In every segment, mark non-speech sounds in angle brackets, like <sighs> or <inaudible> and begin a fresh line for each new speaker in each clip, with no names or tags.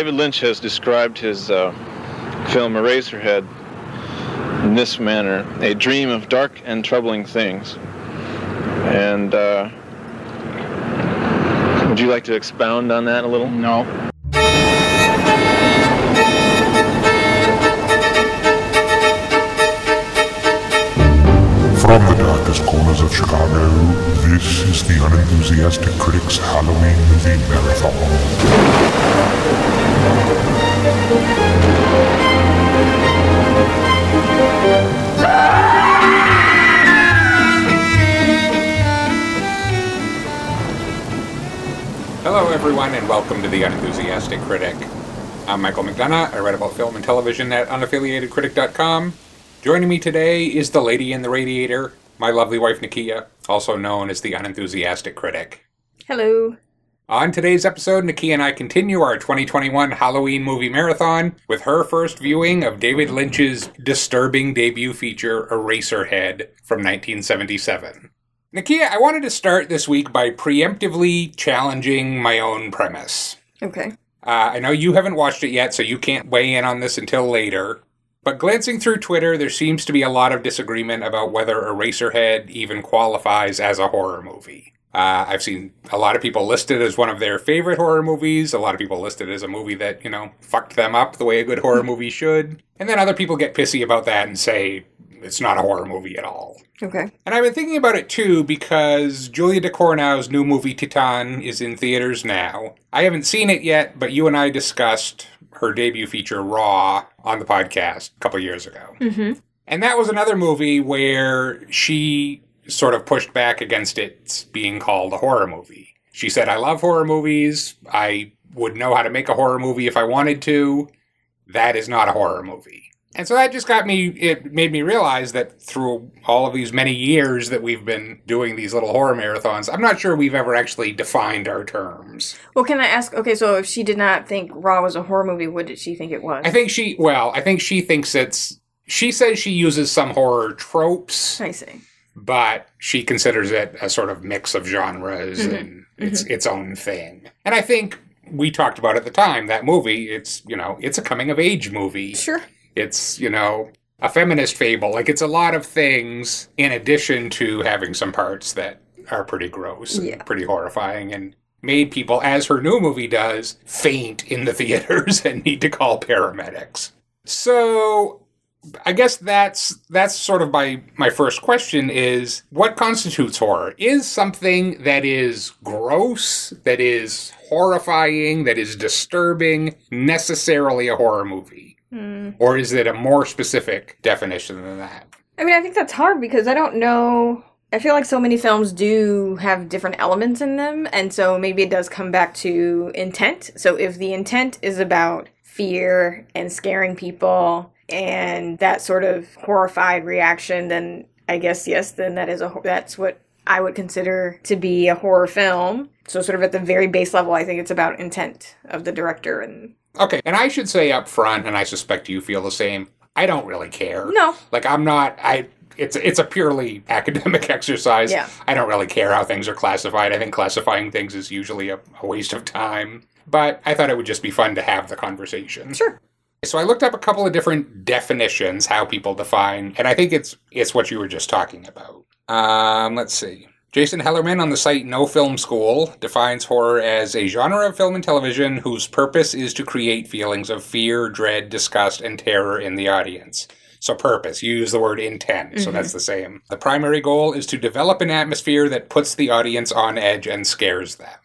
David Lynch has described his uh, film Eraserhead in this manner a dream of dark and troubling things. And uh, would you like to expound on that a little?
No.
From the darkest corners of Chicago, this is the Unenthusiastic Critics Halloween Movie Marathon.
Hello, everyone, and welcome to the Unenthusiastic Critic. I'm Michael McDonough. I write about film and television at unaffiliatedcritic.com. Joining me today is the lady in the radiator, my lovely wife Nakia, also known as the Unenthusiastic Critic.
Hello.
On today's episode, Nikki and I continue our 2021 Halloween movie marathon with her first viewing of David Lynch's disturbing debut feature, Eraserhead, from 1977. Nakia, I wanted to start this week by preemptively challenging my own premise.
Okay.
Uh, I know you haven't watched it yet, so you can't weigh in on this until later. But glancing through Twitter, there seems to be a lot of disagreement about whether Eraserhead even qualifies as a horror movie. Uh, I've seen a lot of people listed as one of their favorite horror movies, a lot of people listed as a movie that, you know, fucked them up the way a good horror movie should. And then other people get pissy about that and say it's not a horror movie at all.
Okay.
And I've been thinking about it too because Julia de Ducournau's new movie Titane is in theaters now. I haven't seen it yet, but you and I discussed her debut feature Raw on the podcast a couple years ago.
Mm-hmm.
And that was another movie where she sort of pushed back against it being called a horror movie. She said, I love horror movies. I would know how to make a horror movie if I wanted to. That is not a horror movie. And so that just got me, it made me realize that through all of these many years that we've been doing these little horror marathons, I'm not sure we've ever actually defined our terms.
Well, can I ask? Okay, so if she did not think Raw was a horror movie, what did she think it was?
I think she, well, I think she thinks it's, she says she uses some horror tropes,
I see.
But she considers it a sort of mix of genres
Mhm.
and it's its own thing. And I think we talked about at the time that movie, it's, you know, it's a coming of age movie.
Sure.
It's, you know, a feminist fable. Like it's a lot of things in addition to having some parts that are pretty gross and
Yeah.
pretty horrifying and made people, as her new movie does, faint in the <laughs> theaters and need to call paramedics. So I guess that's that's sort of my my first question is what constitutes horror? Is something that is gross, that is horrifying, that is disturbing necessarily a horror movie?
Hmm.
Or is it a more specific definition than that?
I mean, I think that's hard because I don't know. I feel like so many films do have different elements in them, and so maybe it does come back to intent. So if the intent is about fear and scaring people and that sort of horrified reaction, then I guess yes, then that is a that's what I would consider to be a horror film. So sort of at the very base level, I think it's about intent of the director and
Okay, and I should say up front, and I suspect you feel the same. I don't really care.
no,
Like I'm not. I. It's it's a purely <laughs> academic exercise.
Yeah.
I don't really care how things are classified. I think classifying things is usually a, a waste of time. But I thought it would just be fun to have the conversation.
sure,
So I looked up a couple of different definitions how people define, and I think it's it's what you were just talking about. Um, let's see. Jason Hellerman on the site No Film School defines horror as a genre of film and television whose purpose is to create feelings of fear, dread, disgust, and terror in the audience. So, purpose, you use the word intent, so
Mhm.
that's the same. The primary goal is to develop an atmosphere that puts the audience on edge and scares them.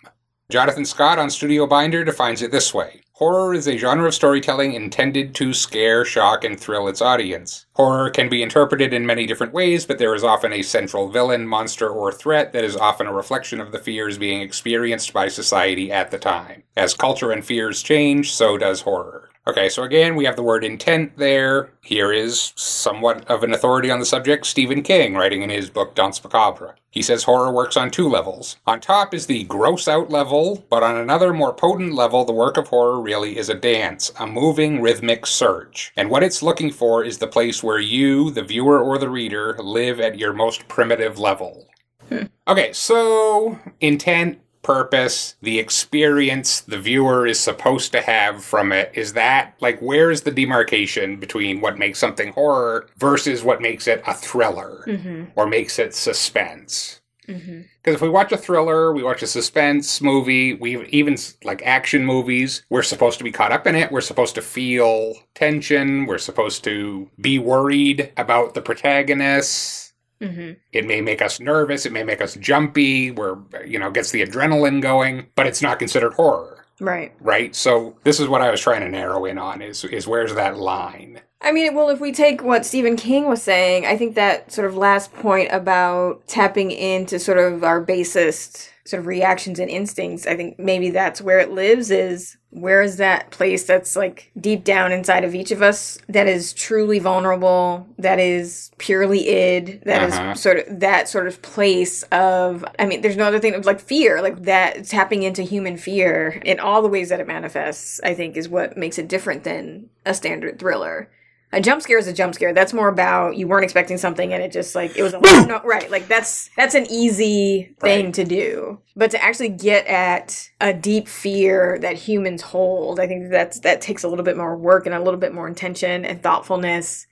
Jonathan Scott on StudioBinder defines it this way Horror is a genre of storytelling intended to scare, shock, and thrill its audience. Horror can be interpreted in many different ways, but there is often a central villain, monster, or threat that is often a reflection of the fears being experienced by society at the time. As culture and fears change, so does horror. Okay, so again, we have the word intent there. Here is somewhat of an authority on the subject, Stephen King, writing in his book Danse Macabre. He says horror works on two levels. On top is the gross out level, but on another, more potent level, the work of horror really is a dance, a moving, rhythmic surge. And what it's looking for is the place where you, the viewer or the reader, live at your most primitive level. Hmm. Okay, so intent, purpose, the experience the viewer is supposed to have from it, is that like where's the demarcation between what makes something horror versus what makes it a thriller
Mm-hmm.
or makes it suspense?
Mm-hmm.
Because if we watch a thriller, we watch a suspense movie, we even like action movies, we're supposed to be caught up in it. We're supposed to feel tension. We're supposed to be worried about the protagonists.
Mm-hmm.
It may make us nervous. It may make us jumpy. Where you know gets the adrenaline going, but it's not considered horror,
Right.
right? So this is what I was trying to narrow in on: is is where's that line?
I mean, well, if we take what Stephen King was saying, I think that sort of last point about tapping into sort of our basest sort of reactions and instincts, I think maybe that's where it lives is where is that place that's like deep down inside of each of us that is truly vulnerable, that is purely id, that is
Uh-huh.
sort of that sort of place of I mean, there's no other thing of like fear, like that tapping into human fear in all the ways that it manifests, I think is what makes it different than a standard thriller a jump scare is a jump scare. That's more about you weren't expecting something and it just like it was a no, right. Like that's that's an easy thing
Right.
to do. But to actually get at a deep fear that humans hold, I think that's that takes a little bit more work and a little bit more intention and thoughtfulness.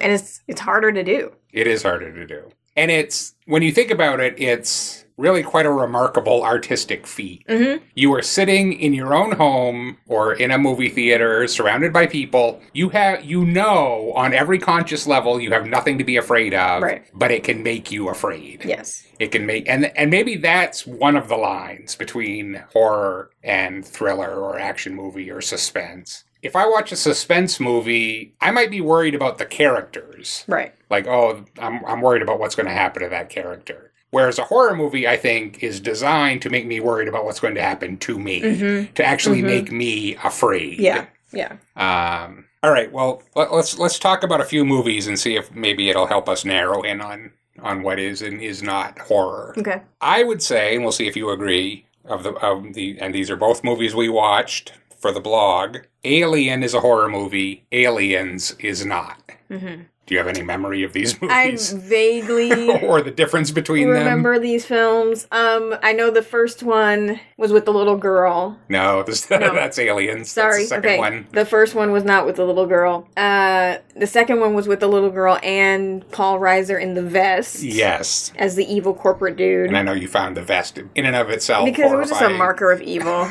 And it's it's harder to do.
It is harder to do, and it's when you think about it, it's really quite a remarkable artistic feat.
Mm-hmm.
You are sitting in your own home or in a movie theater surrounded by people. You have you know on every conscious level you have nothing to be afraid of,
Right.
but it can make you afraid.
Yes.
It can make and and maybe that's one of the lines between horror and thriller or action movie or suspense. If I watch a suspense movie, I might be worried about the characters
Right.
like oh i'm, I'm worried about what's going to happen to that character whereas a horror movie i think is designed to make me worried about what's going to happen to me
Mm-hmm.
to actually
Mhm.
make me afraid
Yeah. Yeah.
um, all right well let, let's let's talk about a few movies and see if maybe it'll help us narrow in on on what is and is not horror
Okay.
i would say and we'll see if you agree of the of the and these are both movies we watched for the blog alien is a horror movie aliens is not
Mm-hmm.
Do you have any memory of these <laughs> movies?
I vaguely <laughs>
or the difference between them?
remember these films. Um, I know the first one was with the little girl.
No, <laughs> this,
No.
that's Aliens.
Sorry.
that's the second
okay.
one.
The first one was not with the little girl. Uh, the second one was with the little girl and Paul Reiser in the vest.
Yes,
As the evil corporate dude.
and I know you found the vest in and of itself
because it was just a marker of evil.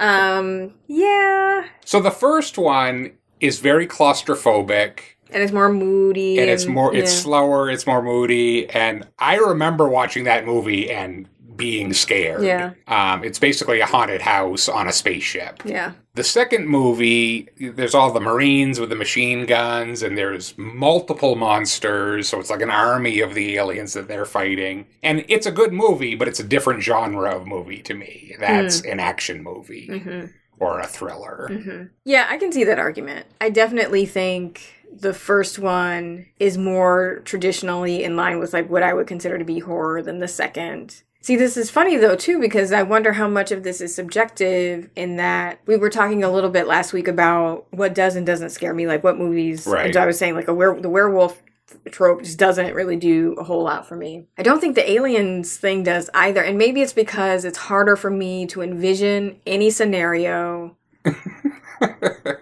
um, yeah.
So the first one is very claustrophobic,
And it's more moody.
and it's more, it's
yeah.
slower, it's more moody, and I remember watching that movie and being scared.
Yeah.
Um, it's basically a haunted house on a spaceship.
Yeah.
The second movie, there's all the Marines with the machine guns, and there's multiple monsters, so it's like an army of the aliens that they're fighting. And it's a good movie, but it's a different genre of movie to me. That's an action movie
hmm
or a thriller.
hmm Yeah, I can see that argument. I definitely think the first one is more traditionally in line with like what I would consider to be horror than the second. See, this is funny though too because I wonder how much of this is subjective in that we were talking a little bit last week about what does and doesn't scare me, like what movies.
Right.
And so I was saying like a were- the werewolf trope just doesn't really do a whole lot for me. I don't think the aliens thing does either. And maybe it's because it's harder for me to envision any scenario <laughs>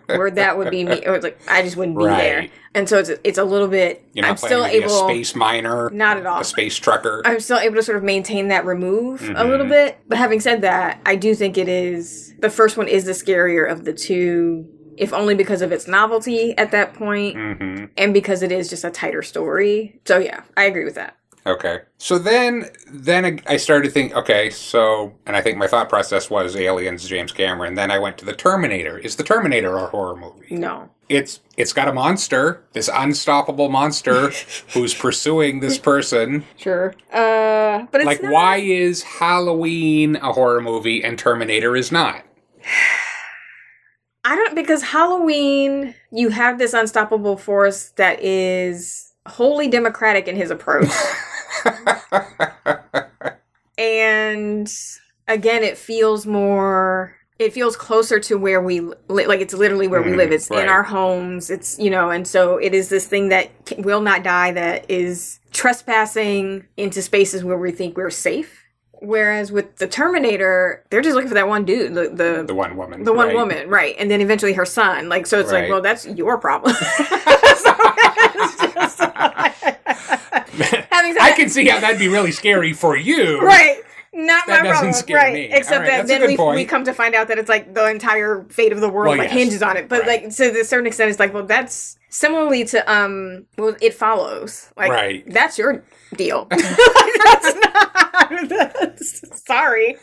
where that would be me. Or it's like I just wouldn't be there. And so it's it's a little bit I'm still able
a space miner,
not at all.
a space trucker.
I'm still able to sort of maintain that remove a
Mhm.
little bit. But having said that, I do think it is the first one is the scarier of the two, if only because of its novelty at that point
hmm
and because it is just a tighter story. So yeah, I agree with that.
Okay. So then, then I started to think. Okay, so and I think my thought process was Aliens, James Cameron. Then I went to the Terminator. Is the Terminator a horror movie?
No.
It's it's got a monster, this unstoppable monster <laughs> who's pursuing this person.
Sure. Uh but it's
like,
not-
why is Halloween a horror movie and Terminator is not? <sighs>
I don't because Halloween, you have this unstoppable force that is wholly democratic in his approach. <laughs> and again, it feels more it feels closer to where we li- like it's literally where we
Mhm,
live it's
right.
in our homes it's you know and so it is this thing that will not die that is trespassing into spaces where we think we're safe Whereas with the Terminator, they're just looking for that one dude, the the,
The one woman.
the one
right?
woman, right? And then eventually her son. Like, so it's
Right.
like, well, that's your problem. <laughs> So it's just like- <laughs>
I can see how that'd be really scary for you.
right. Not
That
my
doesn't
problem, right?
me.
Except
right,
that then we,
point.
we come to find out that it's like the entire fate of the world
Well,
like
yes.
hinges on it. But
Right.
like to a certain extent, it's like, well, that's similarly to um, well, it follows. Like,
Right.
That's your deal. <laughs> <laughs> that's not. That's, sorry.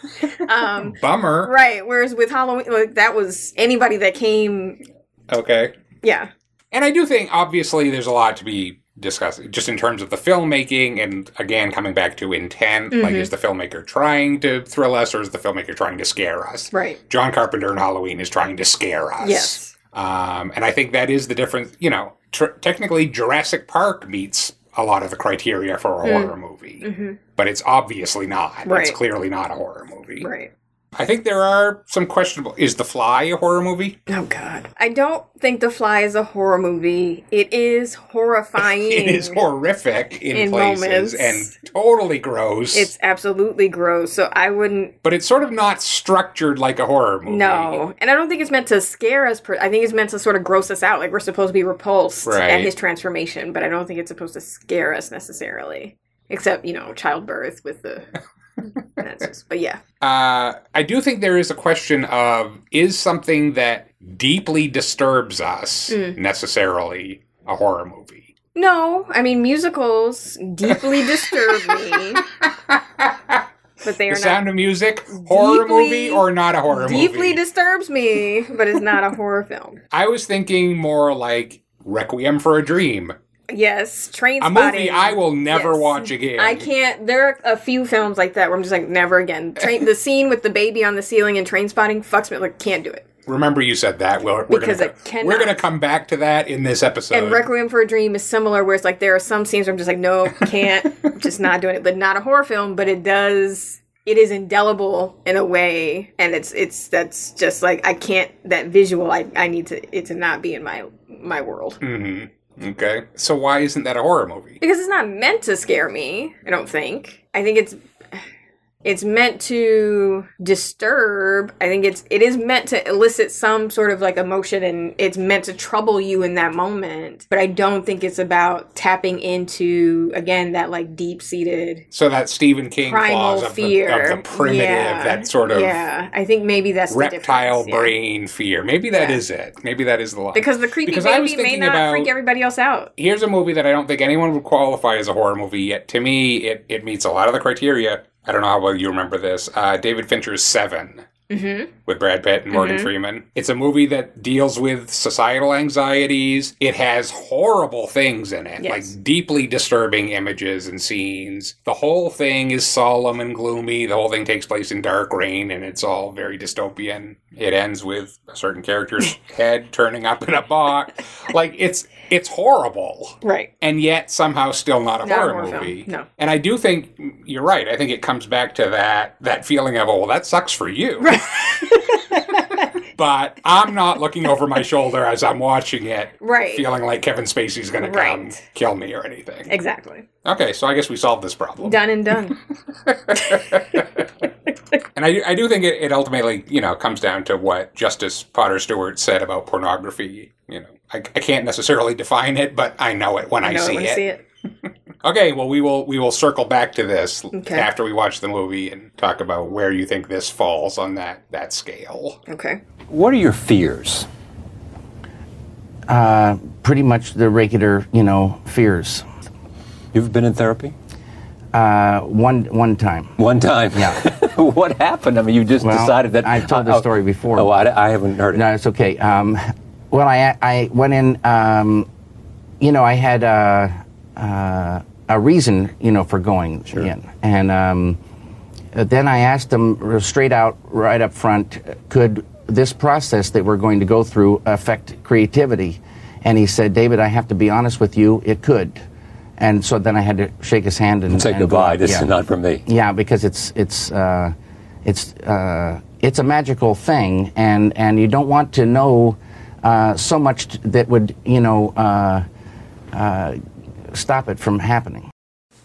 Um,
Bummer.
right. Whereas with Halloween, like, that was anybody that came.
Okay.
Yeah.
And I do think, obviously, there's a lot to be discussed, just in terms of the filmmaking, and again, coming back to intent. Like,
Mhm.
is the filmmaker trying to thrill us, or is the filmmaker trying to scare us?
Right.
John Carpenter in Halloween is trying to scare us.
Yes.
Um, and I think that is the difference. You know, tr- technically, Jurassic Park meets a lot of the criteria for a horror movie,
hmm
but it's obviously not. It's clearly not a horror movie.
Right.
I think there are some questionable. Is The Fly a horror movie?
Oh God. I don't think The Fly is a horror movie. It is horrifying. <laughs>
It is horrific in,
In
places
moments.
and totally gross.
It's absolutely gross. So I wouldn't.
but it's sort of not structured like a horror movie.
No, and I don't think it's meant to scare us. Per- I think it's meant to sort of gross us out. Like we're supposed to be repulsed
Right.
at his transformation, but I don't think it's supposed to scare us necessarily. Except you know, childbirth with the. <laughs> but yeah,
Uh, I do think there is a question of is something that deeply disturbs us
Mm.
necessarily a horror movie?
no. I mean, musicals deeply disturb me, but they
The
are
Sound
not.
of Music, horror
Deeply-
movie or not a horror
Deeply
movie?
Deeply disturbs me, but it's not a horror film.
I was thinking more like Requiem for a Dream,
Yes, train
a movie I will never
Yes.
watch again.
I can't. There are a few films like that where I'm just like, never again. Train, the scene with the baby on the ceiling and Trainspotting fucks me. Like, can't do it.
Remember, you said that. We're, we're
Because
gonna,
I cannot.
We're going to come back to that in this episode.
And Requiem for a Dream is similar, where it's like there are some scenes where I'm just like, no, <laughs> can't, just not doing it. But not a horror film, but it does. It is indelible in a way, and it's it's that's just like I can't that visual. I I need to it to not be in my my world
hmm Okay. So why isn't that a horror movie?
because it's not meant to scare me. I don't think. I think it's it's meant to disturb i think it's it is meant to elicit some sort of like emotion and it's meant to trouble you in that moment but i don't think it's about tapping into again that like deep-seated
So that Stephen King
primal
clause of
fear
the, of the primitive,
Yeah.
that sort of
yeah i think maybe that's the
reptile
difference, yeah.
brain fear. Maybe that
Yeah.
is it. Maybe that is the line.
because the creepy
Because
baby may not
about-
freak everybody else out
Here's a movie that I don't think anyone would qualify as a horror movie yet. To me, it, it meets a lot of the criteria. I don't know how well you remember this. Uh, David Fincher's Seven
mm-hmm
with Brad Pitt and Morgan
Mhm.
Freeman. It's a movie that deals with societal anxieties. It has horrible things in it,
Yes.
like deeply disturbing images and scenes. The whole thing is solemn and gloomy. The whole thing takes place in dark rain and it's all very dystopian. It ends with a certain character's <laughs> head turning up in a box. Like it's it's horrible.
right
And yet somehow still not a
Not
horror,
horror film,
movie.
no.
And I do think you're right. I think it comes back to that that feeling of, oh, well, that sucks for you. <laughs> but I'm not looking over my shoulder as I'm watching it,
right
feeling like Kevin Spacey's going to come kill me or anything.
exactly
Okay, so I guess we solved this problem.
done and done <laughs>
And I, I do think it, it ultimately, you know, comes down to what Justice Potter Stewart said about pornography. You know, I, I can't necessarily define it, but I know it when I,
I
see
it when
it.
I see it
Okay, well we will we will circle back to this
Okay.
after we watch the movie and talk about where you think this falls on that that scale.
okay
What are your fears?
Uh, pretty much the regular, you know, fears.
You've been in therapy?
Uh, one one time.
One time.
Yeah. <laughs>
what happened? I mean, you just
Well,
decided that.
I've told
Oh,
the story before.
Oh, I, I haven't heard it.
No, it's okay. Um, well, I I went in. Um, you know, I had a uh, a reason, you know, for going in, and um, then I asked them straight out, right up front, could this process that we're going to go through affect creativity? And he said, David, I have to be honest with you, it could. And so then I had to shake his hand and
Say
and
goodbye. This
Yeah.
is not from me.
Yeah, because it's it's uh, it's uh, it's a magical thing, and and you don't want to know uh, so much that would you know uh, uh, stop it from happening.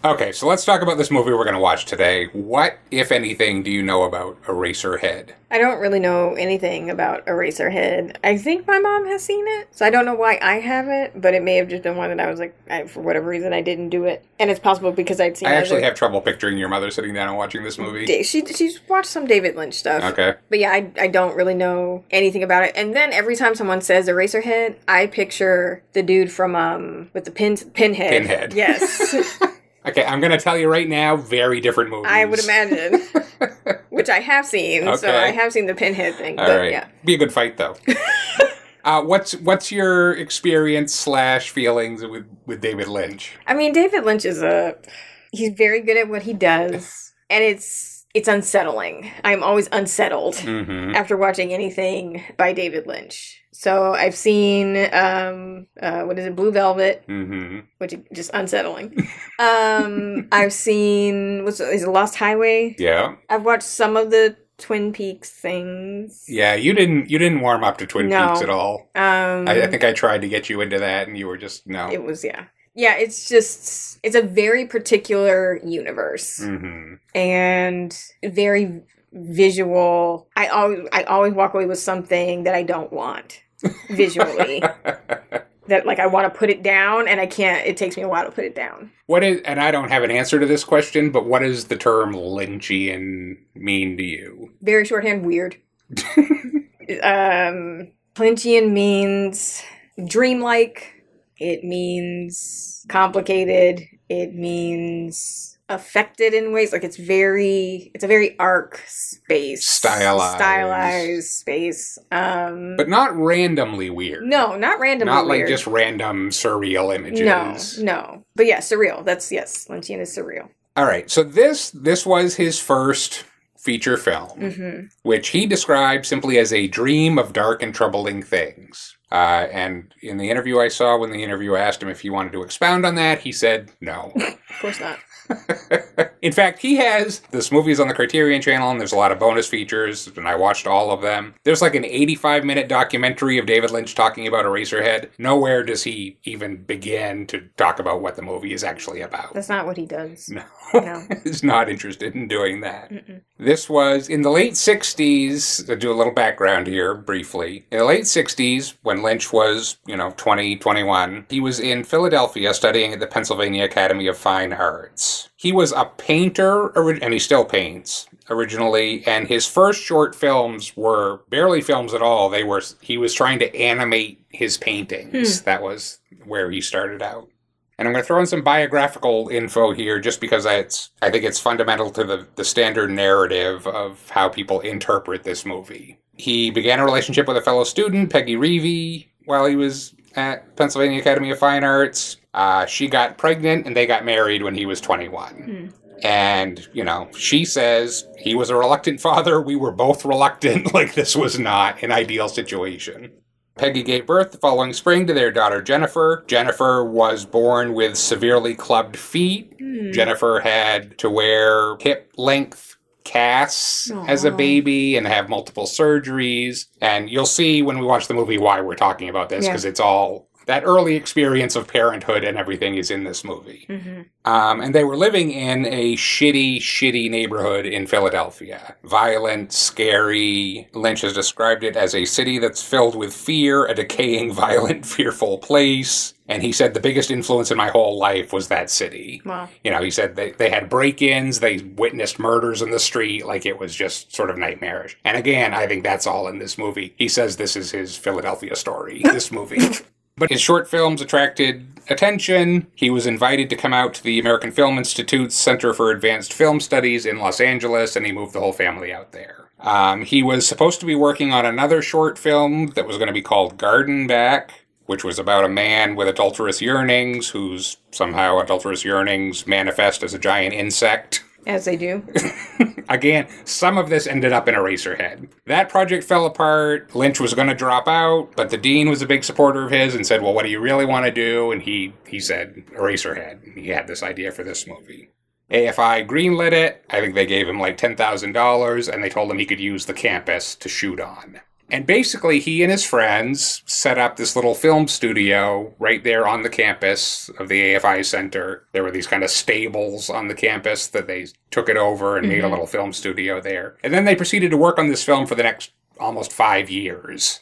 Okay, so let's talk about this movie we're going to watch today. What, if anything, do you know about Eraserhead?
I don't really know anything about Eraserhead. I think my mom has seen it, so I don't know why I haven't, but it may have just been one that I was like, I, for whatever reason, I didn't do it. And it's possible because I'd seen it.
I actually
other-
have trouble picturing your mother sitting down and watching this movie.
She she's watched some David Lynch stuff.
Okay.
But yeah, I, I don't really know anything about it. And then every time someone says Eraserhead, I picture the dude from um with the pin pinhead.
Pinhead.
Yes, <laughs>
Okay, I'm going to tell you right now, very different movies.
I would imagine. <laughs> Which I have seen, so
Okay.
I have seen the pinhead thing.
All
but
right.
yeah,
Be a good fight, though. <laughs> uh, what's what's your experience slash feelings with, with David Lynch?
I mean David Lynch is a he's very good at what he does, <laughs> and it's it's unsettling. I'm always unsettled
Mm-hmm.
after watching anything by David Lynch. So I've seen um uh what is it Blue Velvet
Mm-hmm.
which is just unsettling. um <laughs> I've seen what's is it Lost Highway?
Yeah.
I've watched some of the Twin Peaks things.
Yeah, you didn't you didn't warm up to Twin
No.
Peaks at all.
Um
I, I think I tried to get you into that, and you were just no.
it was yeah. Yeah, it's just it's a very particular universe.
mm-hmm.
and very visual. I always I always walk away with something that I don't want visually. <laughs> that like I want to put it down and I can't. It takes me a while to put it down.
What is, and I don't have an answer to this question, but what does the term Lynchian mean to you?
Very shorthand, weird. <laughs> um, Lynchian means dreamlike. It means complicated. It means affected in ways like it's very it's a very arc space
Stylized.
stylized space um
But not randomly weird.
no not randomly
not like
weird.
just random surreal images.
no no but yeah surreal that's yes lynchian is surreal
All right, so this this was his first feature film,
hmm
which he described simply as a dream of dark and troubling things. Uh, and in the interview I saw, when the interviewer asked him if he wanted to expound on that, he said no. <laughs>
of course not
In fact, he has this movie is on the Criterion Channel, and there's a lot of bonus features, and I watched all of them. There's like an 85 minute documentary of David Lynch talking about Eraserhead. Nowhere does he even begin to talk about what the movie is actually about.
that's not what he does <laughs>
No,
No. <laughs>
he's not interested in doing that.
Mm-mm.
This was in the late 60s, to do a little background here briefly. In the late 60s, when Lynch was, you know, 20, 21, he was in Philadelphia studying at the Pennsylvania Academy of Fine Arts. He was a painter, and he still paints originally, and his first short films were barely films at all. They were, he was trying to animate his paintings. Hmm. That was where he started out. And I'm going to throw in some biographical info here just because it's, I think it's fundamental to the, the standard narrative of how people interpret this movie. He began a relationship with a fellow student, Peggy Reavey, while he was at Pennsylvania Academy of Fine Arts. Uh, she got pregnant and they got married when he was 21. And, you know, she says he was a reluctant father. We were both reluctant. <laughs> like, this was not an ideal situation. Peggy gave birth the following spring to their daughter Jennifer. Jennifer was born with severely clubbed feet. Jennifer had to wear hip length casts as a baby and have multiple surgeries. And you'll see when we watch the movie why we're talking about this
Yeah.
because it's all that early experience of parenthood and everything is in this movie.
hmm
Um, and they were living in a shitty, shitty neighborhood in Philadelphia. Violent, scary. Lynch has described it as a city that's filled with fear, a decaying, <laughs> violent, fearful place. And he said the biggest influence in my whole life was that city.
wow
You know, he said they, they had break ins, they witnessed murders in the street, like it was just sort of nightmarish. And again, I think that's all in this movie. He says this is his Philadelphia story, this movie. <laughs> But his short films attracted attention. He was invited to come out to the American Film Institute's Center for Advanced Film Studies in Los Angeles, and he moved the whole family out there. Um, he was supposed to be working on another short film that was going to be called Gardenback, which was about a man with adulterous yearnings whose somehow adulterous yearnings manifest as a giant insect.
As they do <laughs>
Again, some of this ended up in Eraserhead. That project fell apart. Lynch was going to drop out, but the dean was a big supporter of his and said, "Well, what do you really want to do?" And he he said Eraserhead. He had this idea for this movie. AFI greenlit it. I think they gave him like ten thousand dollars, and they told him he could use the campus to shoot on. And basically, he and his friends set up this little film studio right there on the campus of the AFI Center. There were these kind of stables on the campus that they took it over and made a mm-hmm. little film studio there. And then they proceeded to work on this film for the next almost five years.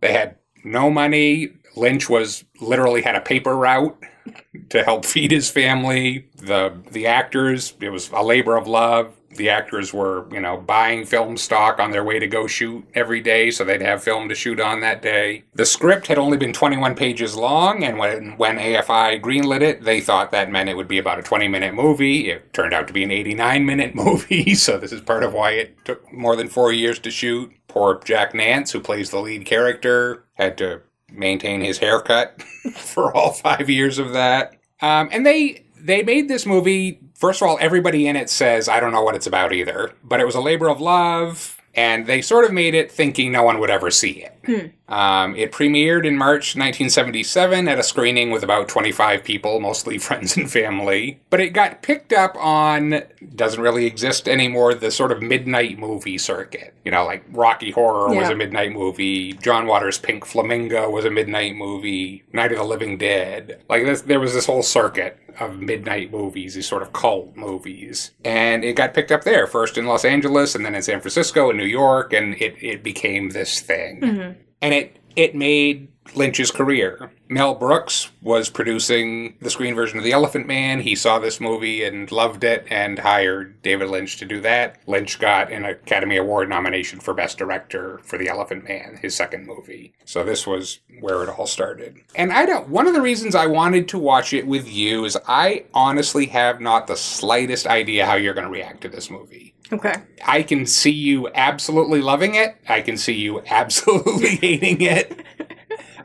They had no money. Lynch was literally had a paper route <laughs> to help feed his family. The the actors, it was a labor of love. The actors were, you know, buying film stock on their way to go shoot every day, so they'd have film to shoot on that day. The script had only been 21 pages long, and when when AFI greenlit it, they thought that meant it would be about a 20 minute movie. It turned out to be an 89 minute <laughs> movie, so this is part of why it took more than four years to shoot. Poor Jack Nance, who plays the lead character, had to maintain his haircut <laughs> for all five years of that. Um, and they they made this movie. First of all, everybody in it says I don't know what it's about either, but it was a labor of love, and they sort of made it thinking no one would ever see it. Hmm. Um, it premiered in March 1977 at a screening with about 25 people, mostly <laughs> friends and family. But it got picked up on, doesn't really exist anymore, the sort of midnight movie circuit. You know, like Rocky Horror was a midnight movie, John Waters' Pink Flamingo was a midnight movie, Night of the Living Dead. Like, this, there was this whole circuit of midnight movies, these sort of cult movies. And it got picked up there, first in Los Angeles and then in San Francisco and New York, and it, it became this thing and it it made Lynch's career. Mel Brooks was producing the screen version of The Elephant Man. He saw this movie and loved it and hired David Lynch to do that. Lynch got an Academy Award nomination for Best Director for The Elephant Man, his second movie. So this was where it all started. And I don't one of the reasons I wanted to watch it with you is I honestly have not the slightest idea how you're going to react to this movie.
Okay.
I can see you absolutely loving it. I can see you <laughs> absolutely hating it.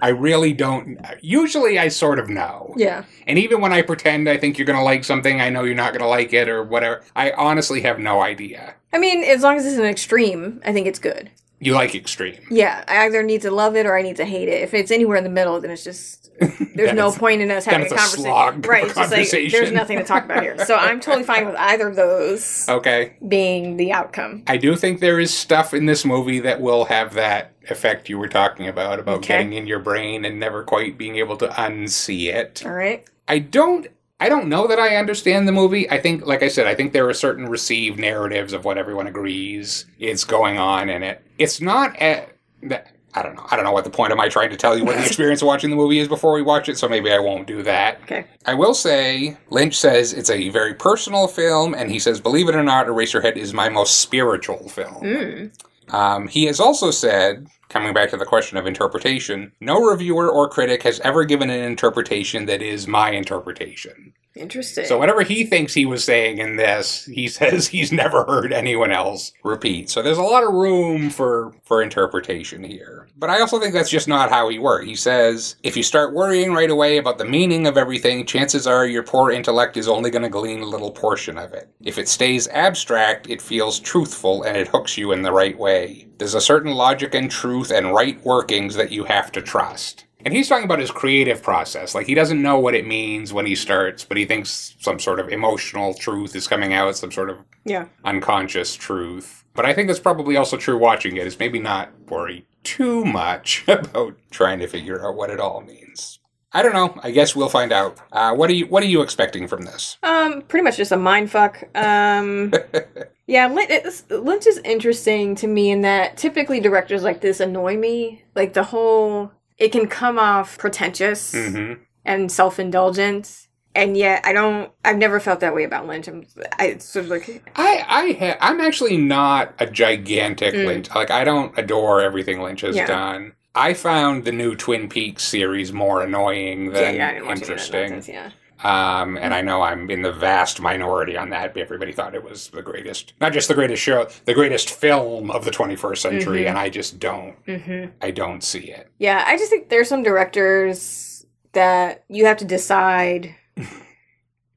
I really don't. Usually, I sort of know.
Yeah.
And even when I pretend I think you're going to like something, I know you're not going to like it or whatever. I honestly have no idea.
I mean, as long as it's an extreme, I think it's good.
You like extreme.
Yeah, I either need to love it or I need to hate it. If it's anywhere in the middle, then it's just there's <laughs> no point in us having a
a
conversation. right? It's just like there's nothing to talk about here. So I'm <laughs> totally fine with either of those
Okay.
being the outcome.
I do think there is stuff in this movie that will have that effect you were talking about, about
Okay.
getting in your brain and never quite being able to unsee it.
All right.
I don't I don't know that I understand the movie. I think like I said, I think there are certain received narratives of what everyone agrees is going on in it. It's not a, that I don't know. I don't know what the point of my trying to tell you what the <laughs> experience of watching the movie is before we watch it, so maybe I won't do that.
Okay.
I will say, Lynch says it's a very personal film, and he says, believe it or not, Eraserhead is my most spiritual film.
Mm.
Um, he has also said, coming back to the question of interpretation, no reviewer or critic has ever given an interpretation that is my interpretation.
Interesting.
So whatever he thinks he was saying in this, he says <laughs> he's never heard anyone else repeat. So there's a lot of room for for interpretation here. But I also think that's just not how he works. He says if you start worrying right away about the meaning of everything, chances are your poor intellect is only going to glean a little portion of it. If it stays abstract, it feels truthful and it hooks you in the right way. There's a certain logic and truth and right workings that you have to trust. And he's talking about his creative process. Like, he doesn't know what it means when he starts, but he thinks some sort of emotional truth is coming out, some sort of
yeah.
unconscious truth. But I think that's probably also true watching it, is maybe not worry too much <laughs> about trying to figure out what it all means. I don't know. I guess we'll find out. Uh, what are you What are you expecting from this?
Um, pretty much just a mind fuck. Um, <laughs> yeah, Lynch, is interesting to me in that typically directors like this annoy me. Like the whole, it can come off pretentious
hmm
and self indulgent, and yet I don't. I've never felt that way about Lynch. I'm, I, sort of like
I. I ha- I'm actually not a gigantic
Mm.
Lynch. Like I don't adore everything Lynch has
Yeah.
done. I found the new Twin Peaks series more annoying than
yeah, I didn't watch any of that
interesting.
nonsense, Yeah,
Um, and I know I'm in the vast minority on that. Everybody thought it was the greatest, not just the greatest show, the greatest film of the 21st century,
Mhm.
and I just don't.
mm-hmm.
I don't see it.
yeah. I just think there's some directors that you have to decide. <laughs>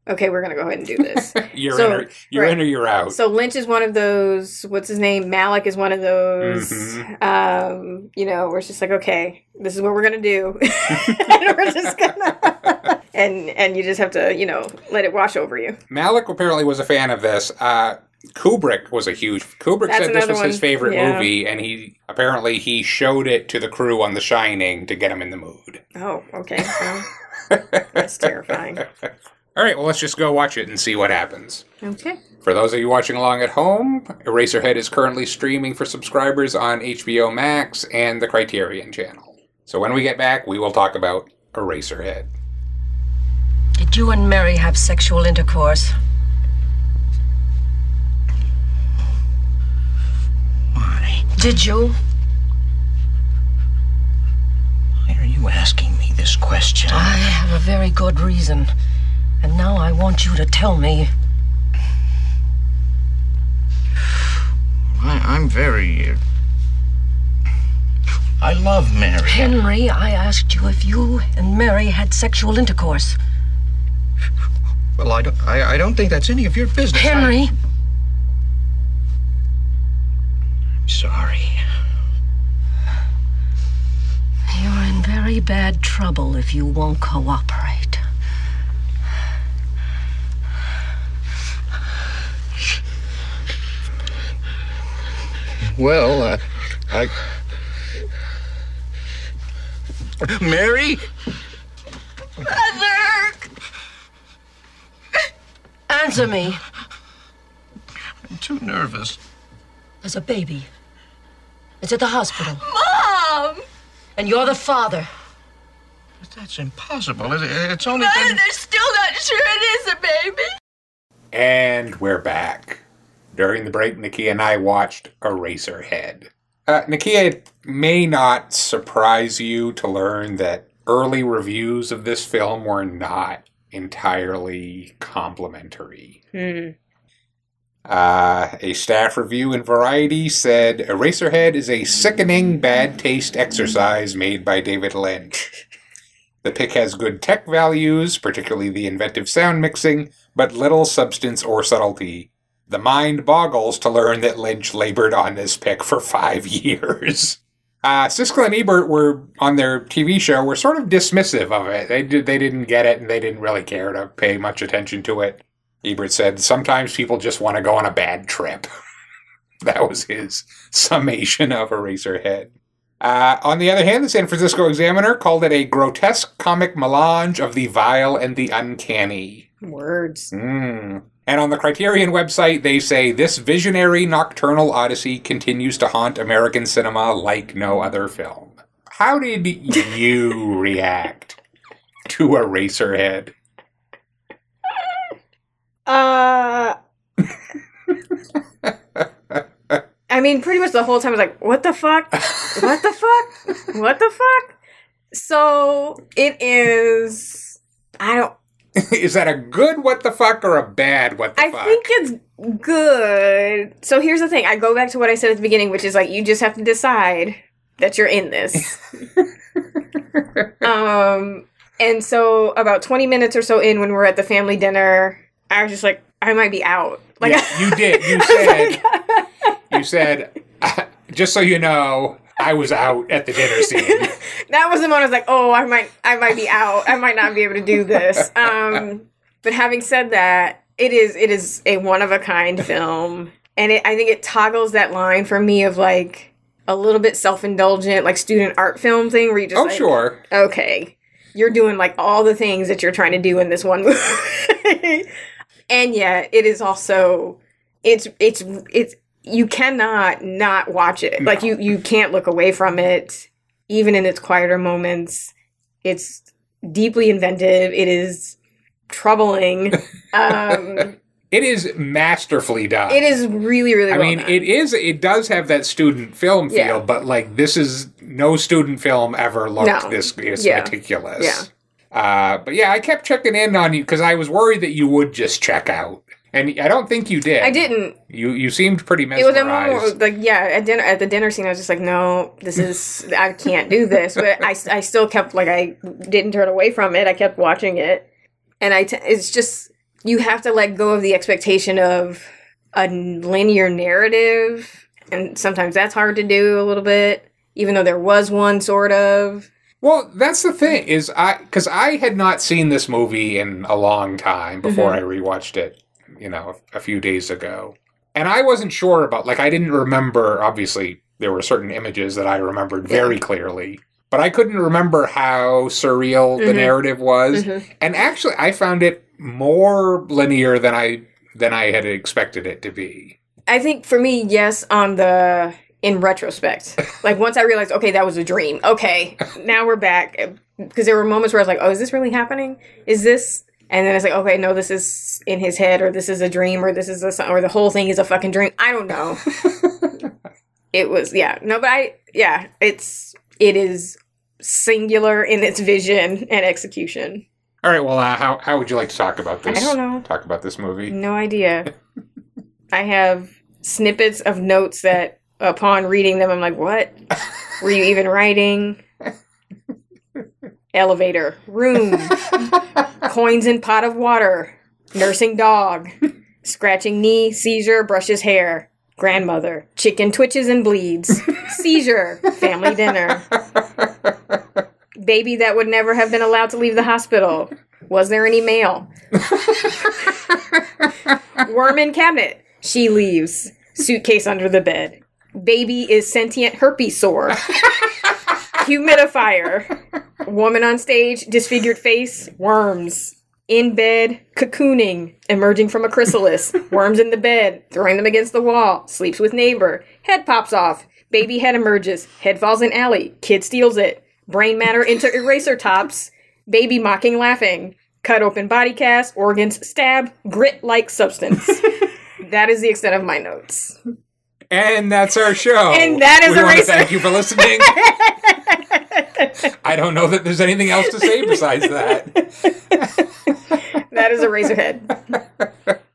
Okay, we're gonna go ahead and do this. <laughs>
You're
So,
in or you're
right.
in or you're out.
So Lynch is one of those. What's his name? Malick is one of those.
Mhm.
Um, you know, we're just like, okay, this is what we're gonna do, <laughs> and we're just gonna, and and you just have to, you know, let it wash over you.
Malick apparently was a fan of this. Uh, Kubrick was a huge. Kubrick
That's
said this was his favorite
Yeah.
movie, and he apparently he showed it to the crew on The Shining to get them in the mood.
Oh, okay. <laughs> Well, that's terrifying. <laughs>
All right, well, let's just go watch it and see what happens.
Okay.
For those of you watching along at home, Eraserhead is currently streaming for subscribers on HBO Max and the Criterion channel. So when we get back, we will talk about Eraserhead.
Did you and Mary have sexual intercourse?
Why?
Did you?
Why are you asking me this question?
I have a very good reason. And now I want you to tell me.
I, I'm very. Uh, I love Mary.
Henry, I asked you if you and Mary had sexual intercourse.
Well, I don't. I, I don't think that's any of your business.
Henry!
I'm sorry.
You're in very bad trouble if you won't cooperate.
Well, uh, I. Mary?
Answer me.
I'm too nervous.
There's a baby. It's at the hospital. Mom! And you're the father.
But that's impossible. It, it's only been.
still not sure it is a baby.
And we're back. During the break, Nakia and I watched Eraserhead. Uh, Nakia, it may not surprise you to learn that early reviews of this film were not entirely complimentary.
Hmm.
Uh, a staff review in Variety said Eraserhead is a sickening bad taste exercise made by David Lynch. The pick has good tech values, particularly the inventive sound mixing, but little substance or subtlety. The mind boggles to learn that Lynch labored on this pick for five <laughs> years. Uh, Siskel and Ebert were on their TV show were sort of dismissive of it. They did they didn't get it and they didn't really care to pay much attention to it. Ebert said sometimes people just want to go on a bad trip. <laughs> that was his summation of Eraserhead. Uh, on the other hand, the San Francisco Examiner called it a grotesque comic melange of the vile and the uncanny.
Words.
Mm. And on the Criterion website, they say this visionary nocturnal odyssey continues to haunt American cinema like no other film. How did you <laughs> react to Eraserhead?
Uh. I mean, pretty much the whole time I was like, what the fuck? What the fuck? What the fuck? <laughs> So it is. I don't. <laughs>
Is that a good what the fuck or a bad what the
I
fuck?
I think it's good. So here's the thing. I go back to what I said at the beginning, which is like you just have to decide that you're in this. <laughs> um, and so about 20 minutes or so in, when we're at the family dinner, I was just like, I might be out. Like,
yeah, you did. You <laughs> said. you said. Just so you know, I was out at the dinner scene. <laughs>
that was the moment I was like, oh, I might, I might be out. I might not be able to do this. Um, but having said that, it is, it is a one of a kind film, and it, I think it toggles that line for me of like a little bit self indulgent, like student art film thing, where you just
oh,
like,
sure.
okay, you're doing like all the things that you're trying to do in this one movie, <laughs> and yet it is also, it's, it's, it's. You cannot not watch it. Like you, you can't look away from it even in its quieter moments. It's deeply inventive. It is troubling. <laughs> Um,
It is masterfully done.
it is really, really.
I
well
mean,
done.
it is. It does have that student film feel,
Yeah.
but like this is no student film ever looked
No.
this, this
Yeah.
meticulous.
Yeah.
Uh, but yeah, I kept checking in on you because I was worried that you would just check out, and I don't think you did.
I didn't.
You you seemed pretty mesmerized.
It was a moment like yeah at dinner at the dinner scene I was just like no this is I can't do this but I, I still kept like I didn't turn away from it I kept watching it and I t- it's just you have to let go of the expectation of a linear narrative and sometimes that's hard to do a little bit even though there was one sort of
Well, that's the thing is I because I had not seen this movie in a long time before
Mhm.
I rewatched it. You know, a few days ago. And I wasn't sure about, like, I didn't remember, obviously, there were certain images that I remembered very clearly, but I couldn't remember how surreal the
Mhm.
narrative was.
Mhm.
And actually, I found it more linear than I than I had expected it to be.
I think for me, yes, on the in retrospect. <laughs> Like once I realized, okay, that was a dream. Okay, now we're back. Because there were moments where I was like, oh, is this really happening? Is this? And then it's like, okay, no, this is in his head, or this is a dream, or this is a, or the whole thing is a fucking dream. I don't know. <laughs> it was, yeah, no, but I, yeah, it's, it is singular in its vision and execution.
All right, well, uh, how how would you like to talk about this?
I don't know.
Talk about this movie.
No idea. I have snippets of notes that upon reading them, I'm like, what were you even writing? <laughs> Elevator, room, <laughs> coins in pot of water, nursing dog, scratching knee, seizure, brushes hair, grandmother, chicken twitches and bleeds, seizure, family dinner, baby that would never have been allowed to leave the hospital. Was there any mail? Worm in cabinet. She leaves. Suitcase under the bed. Baby is sentient herpes sore. Humidifier. <laughs> Woman on stage, disfigured face, worms. In bed, cocooning, emerging from a chrysalis. Worms in the bed, throwing them against the wall. Sleeps with neighbor. Head pops off. Baby head emerges. Head falls in alley. Kid steals it. Brain matter into eraser tops. Baby mocking laughing. Cut open body cast, organs, stab, grit like substance. <laughs> that is the extent of my notes.
And that's our show.
And that is
we
a
want
racer.
thank you for listening. <laughs> I don't know that there's anything else to say besides that.
That is Eraserhead.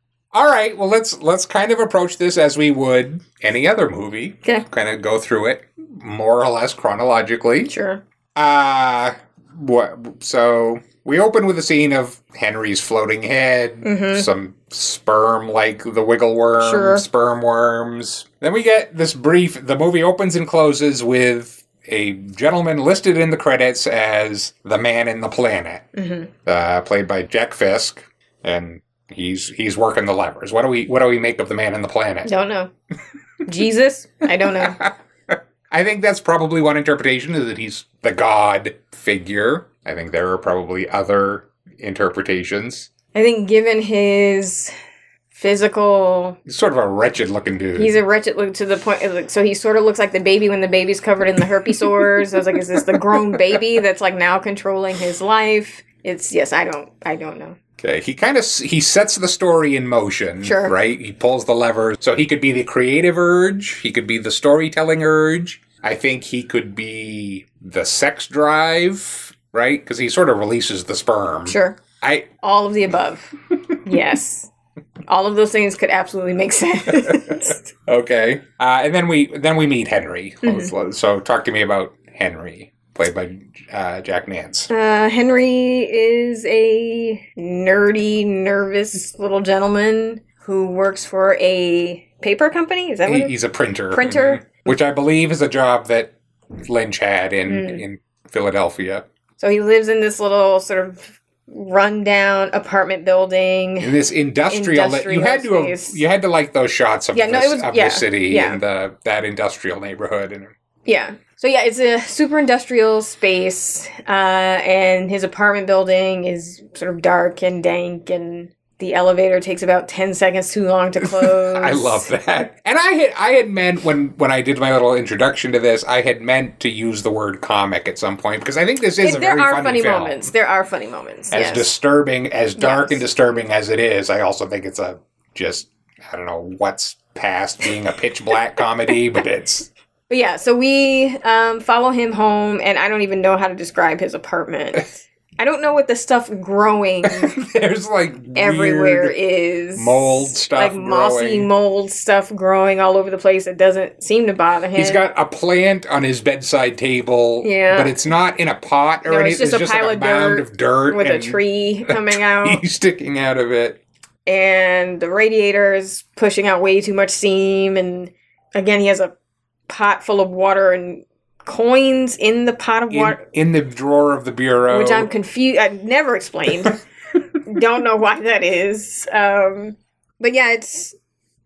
<laughs>
All right, well let's let's kind of approach this as we would any other movie.
Okay.
Kind of go through it more or less chronologically.
Sure.
Uh what so we open with a scene of Henry's floating head,
Mhm.
some sperm like the wiggle worm,
Sure.
sperm worms. Then we get this brief the movie opens and closes with a gentleman listed in the credits as the man in the planet,
Mhm.
uh, played by Jack Fisk, and he's he's working the levers. What do we what do we make of the man in the planet?
Don't know. Jesus? I don't know. <laughs>
I think that's probably one interpretation is that he's the god figure. I think there are probably other interpretations.
I think given his physical
He's sort of a wretched looking dude.
he's a wretched look to the point like, so he sort of looks like the baby when the baby's covered in the herpes <laughs> sores. I was like, is this the grown baby that's like now controlling his life? It's yes, I don't I don't know.
okay, he kind of he sets the story in motion,
Sure.
right? He pulls the lever, So he could be the creative urge, he could be the storytelling urge. I think he could be the sex drive, right? Cuz he sort of releases the sperm.
Sure.
I
All of the above. <laughs> yes. All of those things could absolutely make sense. <laughs>
Okay. Uh, and then we then we meet Henry.
Mm-hmm.
So talk to me about Henry, played by uh, Jack Nance.
Uh, Henry is a nerdy, nervous little gentleman who works for a paper company. Is that
He- he's a printer.
Printer.
Mhm. Which I believe is a job that Lynch had in
Mm.
in Philadelphia.
So he lives in this little sort of rundown apartment building.
In this industrial, that you had to you had to like those shots of,
Yeah,
this,
it was-
of
yeah,
the city
yeah.
and the that industrial neighborhood and
Yeah. So yeah, it's a super industrial space, uh, and his apartment building is sort of dark and dank, and the elevator takes about ten seconds too long to <laughs> close.
I love that. And I had I had meant when when I did my little introduction to this, I had meant to use the word comic at some point because I think this is a
there are
funny,
funny moments. There are funny moments.
as
yes.
disturbing as dark
Yes.
and disturbing as it is i also think it's a just i don't know what's past being a pitch black <laughs> comedy but it's
But yeah, so we um, follow him home, and I don't even know how to describe his apartment. <laughs> I don't know what the stuff growing <laughs>
there's like
everywhere is.
mold stuff
like mossy
growing.
mold stuff growing all over the place. It doesn't seem to bother him.
He's got a plant on his bedside table,
Yeah.
but it's not in a pot or
No,
anything.
it's just a pile
like
of
mound
dirt
of dirt
with a tree <laughs> coming out,
He's sticking out of it.
and the radiator is pushing out way too much steam. And again, he has a pot full of water and coins in the pot of
In,
water.
in the drawer of the bureau.
which I'm confused. I've never explained. <laughs> Don't know why that is. Um, but yeah, it's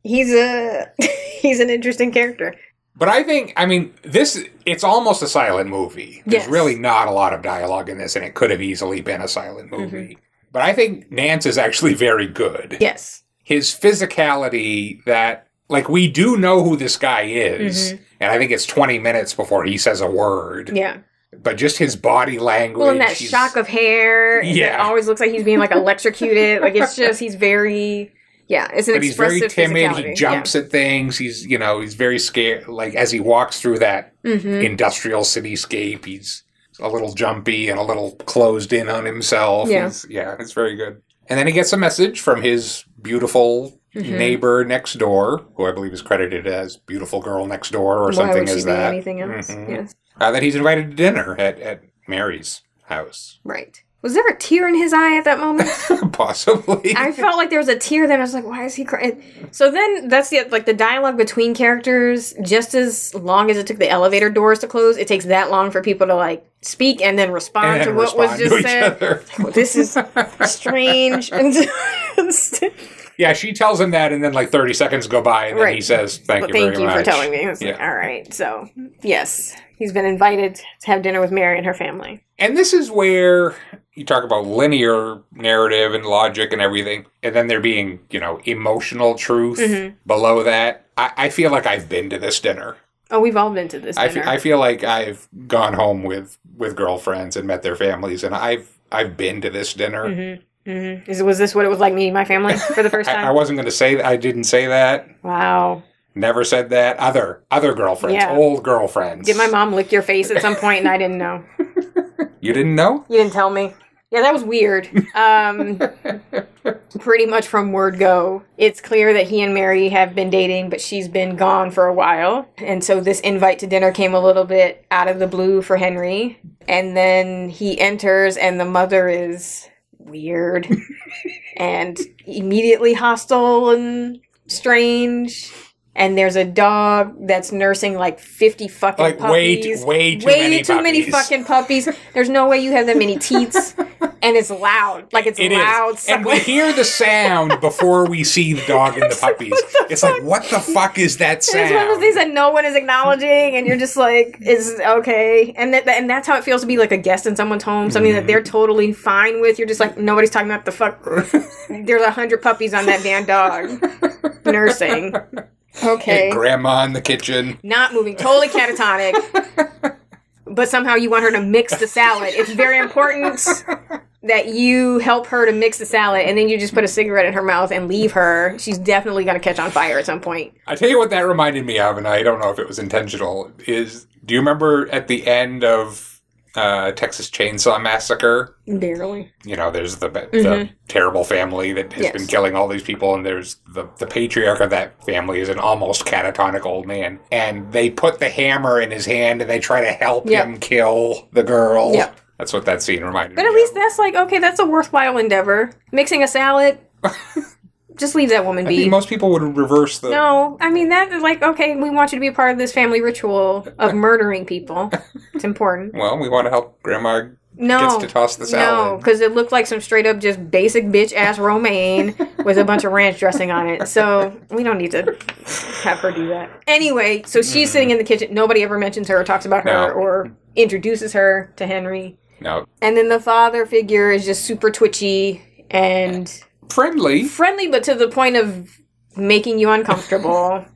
he's a <laughs> he's an interesting character.
But I think, I mean, this, it's almost a silent movie. There's
Yes.
really not a lot of dialogue in this, and it could have easily been a silent movie.
Mm-hmm.
But I think Nance is actually very good.
Yes.
His physicality, that, like, we do know who this guy is, and I think it's 20 minutes before he says a word.
Mm-hmm. Yeah.
But just his body language.
Well, and that shock of hair. Yeah.
Yeah.
It always looks like he's being like electrocuted. like it's just he's very. Yeah, it's an
But he's very timid. He jumps at things. He's, you know, he's very scared. Like, as he walks through that
Yeah. Mhm.
industrial cityscape. He's a little jumpy and a little closed in on himself.
Yeah.
He's- yeah, it's very good. And then he gets a message from his beautiful
Mhm.
neighbor next door, who I believe is credited as "beautiful girl next door" or
Why
something as that.
anything else?
Mhm.
Yes.
Uh, that he's invited to dinner at, at Mary's house,
Right. Was there a tear in his eye at that moment? <laughs>
possibly.
I felt like there was a tear. Then I was like, "Why is he crying?" So then that's the like the dialogue between characters. Just as long as it took the elevator doors to close, it takes that long for people to like speak and then respond
and
to what was just said.
other.
Well, this is <laughs> strange. And <laughs>
Yeah, she tells him that, and then like thirty seconds go by, and then he says, "Thank
Well,
you
thank
very
you
much."
for telling me. It's like,
Yeah.
all right. So, yes, he's been invited to have dinner with Mary and her family.
And this is where you talk about linear narrative and logic and everything, and then there being, you know, emotional truth
Mhm.
below that. I, I feel like I've been to this dinner.
Oh, we've all been to this
I
dinner.
fe- I feel like I've gone home with, with girlfriends and met their families, and I've I've been to this dinner.
hmm hmm Is, was this what it was like meeting my family for the <laughs> first
I,
time?
I wasn't going to say that. I didn't say that.
wow.
Never said that. Other other girlfriends,
Yeah.
old girlfriends.
Did my mom lick your face at some point and I didn't know? <laughs>
You didn't know?
You didn't tell me. Yeah, that was weird. Um, <laughs> pretty much from word go, it's clear that he and Mary have been dating, but she's been gone for a while. And so this invite to dinner came a little bit out of the blue for Henry. And then he enters, and the mother is weird <laughs> and immediately hostile and strange. And there's a dog that's nursing like 50 fucking
Like, way
puppies.
way too
way
many
too many fucking puppies. There's no way you have that many teats. <laughs> and it's loud. Like it's
It is,
loud.
And we hear the sound before we see the dog and the puppies. <laughs> It's like, what the fuck is that sound?
It's one of those things that no one is acknowledging, and you're just like, "Is okay," and that, and that's how it feels to be like a guest in someone's home, something that mm-hmm. they're totally fine with. You're just like, nobody's talking about the fuck. <laughs> There's a hundred puppies on that damn dog nursing. Okay,
Grandma in the kitchen.
not moving, totally catatonic. <laughs> But somehow you want her to mix the salad. It's very important <laughs> that you help her to mix the salad, and then you just put a cigarette in her mouth and leave her. She's definitely gonna catch on fire at some point.
I tell you what that reminded me of, and I don't know if it was intentional. Is do you remember at the end of uh, Texas Chainsaw Massacre?
Barely.
You know, there's the the
Mhm.
terrible family that has
Yes.
been killing all these people, and there's the the patriarch of that family is an almost catatonic old man, and they put the hammer in his hand and they try to help
Yep.
him kill the girl.
Yep.
That's what that scene reminded
But
me But
at least
of.
that's like okay, that's a worthwhile endeavor. Mixing a salad, <laughs> just leave that woman
I
be.
most people would reverse the.
no, I mean that is like okay, we want you to be a part of this family ritual of <laughs> murdering people. It's important.
Well, we want to help Grandma
No,
gets to toss the
no,
salad.
because it looked like some straight up just basic bitch ass romaine with a bunch of ranch dressing on it. So we don't need to have her do that. Anyway, so she's sitting in the kitchen. Nobody ever mentions her or talks about her
No.
or introduces her to Henry.
No,
And then the father figure is just super twitchy and
friendly.
friendly, but to the point of making you uncomfortable. <laughs>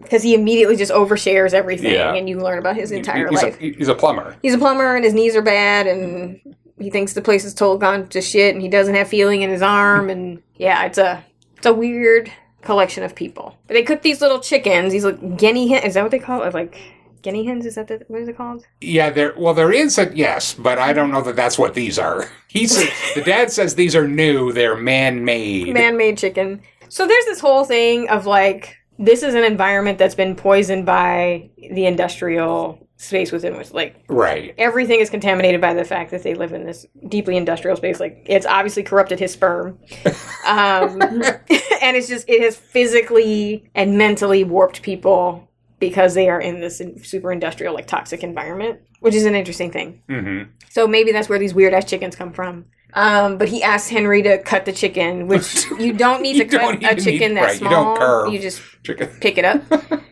Because he immediately just overshares everything,
Yeah.
and you learn about his entire
he's
life.
A, he's a plumber.
He's a plumber, and his knees are bad, and he thinks the place is total gone to shit, and he doesn't have feeling in his arm, and yeah, it's a it's a weird collection of people. But they cook these little chickens, these like guinea hen. Is that what they call it? Like guinea hens? Is that the, what is it called?
Yeah, there. Well, there is a yes, but I don't know that that's what these are. He says <laughs> the dad says these are new. They're man-made.
man-made chicken. So there's this whole thing of like this is an environment that's been poisoned by the industrial space within which like
right.
everything is contaminated by the fact that they live in this deeply industrial space like it's obviously corrupted his sperm <laughs> um, <laughs> and it's just it has physically and mentally warped people because they are in this super industrial like toxic environment which is an interesting thing
hmm
so maybe that's where these weird ass chickens come from. Um, but he asks Henry to cut the chicken, which <laughs> you don't need to cut a chicken
need-
that
right, you
small.
don't carve.
You just
Chicken.
pick it up. <laughs>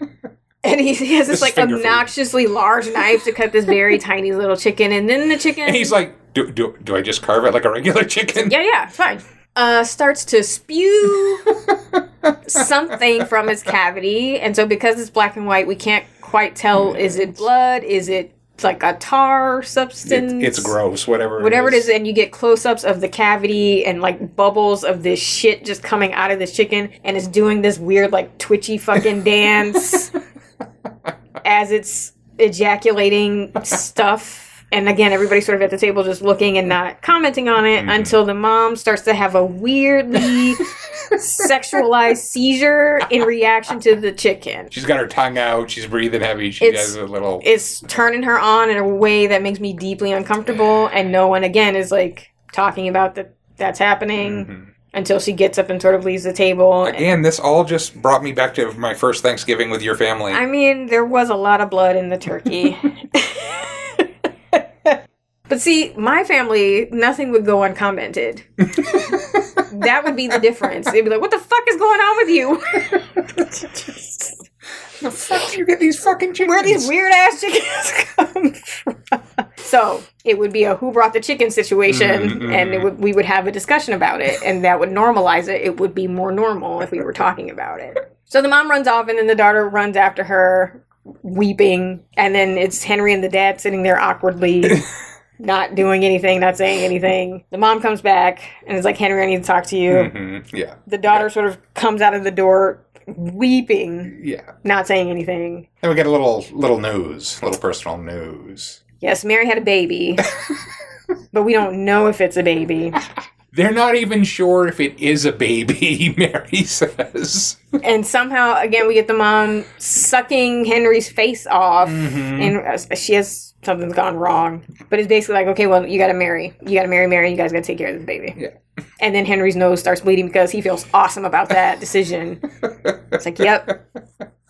And he, he has this,
This
like
finger food.
obnoxiously large knife to cut this very <laughs> tiny little chicken, and then the chicken.
And he's like, do, do, do I just carve it like a regular chicken?
Yeah, yeah, fine. Uh, starts to spew <laughs> something from his cavity, and so because it's black and white, we can't quite tell: is it blood? Is it like a tar substance?
It, it's gross, whatever.
Whatever it is, and you get close-ups of the cavity and like bubbles of this shit just coming out of this chicken, and it's doing this weird like twitchy fucking <laughs> dance as it's ejaculating stuff. And again, everybody's sort of at the table just looking and not commenting on it mm-hmm. until the mom starts to have a weirdly <laughs> sexualized seizure in reaction to the chicken.
She's got her tongue out. She's breathing heavy. She
It's-
has a little.
It's turning her on in a way that makes me deeply uncomfortable, and no one again is like talking about that that's happening mm-hmm. until she gets up and sort of leaves the table.
Again, this all just brought me back to my first Thanksgiving with your family.
I mean, there was a lot of blood in the turkey. <laughs> but see, my family, nothing would go uncommented. <laughs> that would be the difference. They'd be like, what the fuck is going on with you?
the fuck do you get these fucking chickens?
Where these weird ass chickens <laughs> come from? So it would be a who brought the chicken situation, mm-hmm, mm-hmm. and it would, we would have a discussion about it, and that would normalize it. It would be more normal if we were talking about it. So the mom runs off, and then the daughter runs after her, weeping, and then it's Henry and the dad sitting there awkwardly. <laughs> Not doing anything, not saying anything. The mom comes back and is like, Henry, I need to talk to you.
Mhm, Yeah.
The daughter sort of comes out of the door weeping,
Yeah.
not saying anything.
Then we get a little little news, a little personal news.
Yes, Mary had a baby, <laughs> but we don't know if it's a baby.
They're not even sure if it is a baby, <laughs> Mary says.
And somehow, again, we get the mom sucking Henry's face off, and uh, she has something's gone wrong. But it's basically like, okay, well, you got to marry, you got to marry Mary, you guys got to take care of this baby.
Yeah.
And then Henry's nose starts bleeding because he feels awesome about that decision. It's like, yep,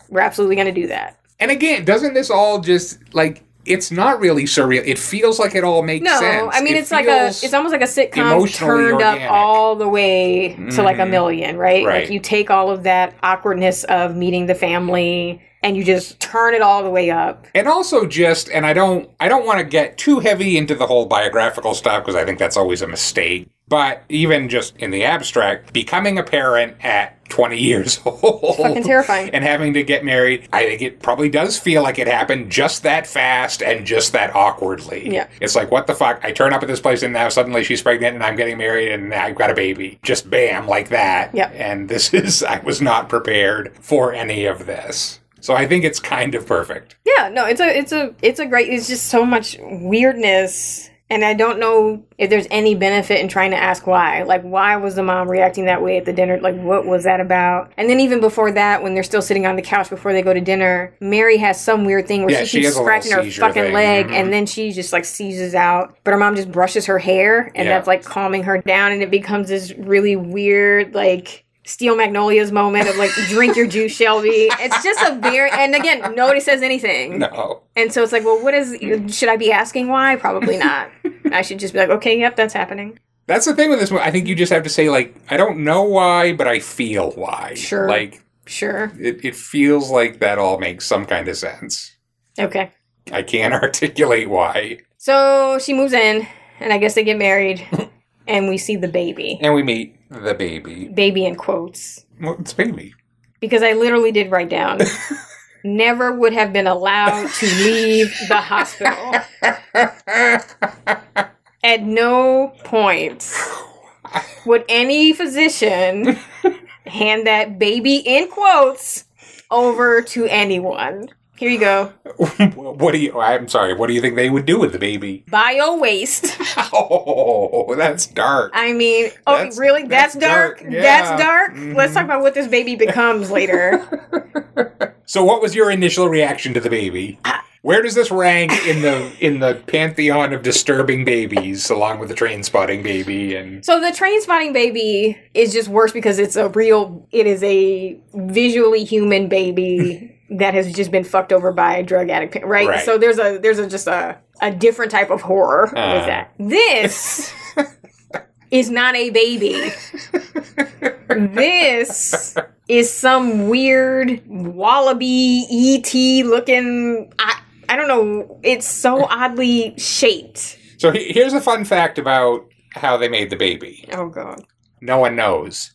we're absolutely going to do that.
And again, doesn't this all just like it's not really surreal? It feels like it all makes
No,
sense.
No, I mean
It
it's like a it's almost like a sitcom turned up all the way to like a mm-hmm. million, right?
Right.
Like you take all of that awkwardness of meeting the family and you just turn it all the way up.
and also just and I don't I don't want to get too heavy into the whole biographical stuff because I think that's always a mistake. But even just in the abstract, becoming a parent at 20 years <laughs> old
Fucking terrifying.
and having to get married, I think it probably does feel like it happened just that fast and just that awkwardly.
Yeah.
It's like, what the fuck? I turn up at this place and now suddenly she's pregnant and I'm getting married and I've got a baby. Just bam, like that.
Yep.
And this <laughs> is, I was not prepared for any of this. So I think it's kind of perfect.
Yeah, no, it's a it's a it's a great it's just so much weirdness and I don't know if there's any benefit in trying to ask why. Like why was the mom reacting that way at the dinner? Like what was that about? And then even before that when they're still sitting on the couch before they go to dinner, Mary has some weird thing where
Yeah,
she
she
keeps scratching her fucking
thing.
leg
Mhm.
and then she just like seizes out. But her mom just brushes her hair and
Yeah.
that's like calming her down and it becomes this really weird like Steel Magnolias moment of like drink your juice, Shelby. It's just a very and again, nobody says anything.
No.
And so it's like, well, what is? Should I be asking why? Probably not. I should just be like, okay, yep, that's happening.
That's the thing with this one. I think you just have to say, like, I don't know why, but I feel why.
Sure.
Like,
Sure.
it, it feels like that all makes some kind of sense.
Okay.
I can't <laughs> articulate why.
So she moves in, and I guess they get married, <laughs> and we see the baby.
And we meet the baby.
Baby in quotes,
Well, it's baby.
because I literally did write down. <laughs> Never would have been allowed to leave the hospital. <laughs> At no point would any physician <laughs> hand that baby in quotes over to anyone. Here you go. <laughs>
what do you, I'm sorry, what do you think they would do with the baby?
Bio waste. <laughs>
Oh, that's dark.
I mean, oh,
That's-
really? That's,
that's
dark.
dark, yeah.
That's dark.
Mhm.
Let's talk about what this baby becomes later. <laughs>
So, what was your initial reaction to the baby? Where does this rank in the in the pantheon of disturbing babies, along with the Trainspotting baby and
So the Trainspotting baby is just worse because it's a real. It is a visually human baby that has just been fucked over by a drug addict, right?
Right.
So there's a there's a just a a different type of horror
Uh.
with that. This <laughs> is not a baby. this is some weird wallaby ET looking. I, I don't know. It's so oddly shaped.
So he- here's a fun fact about how they made the baby.
Oh god.
No one knows.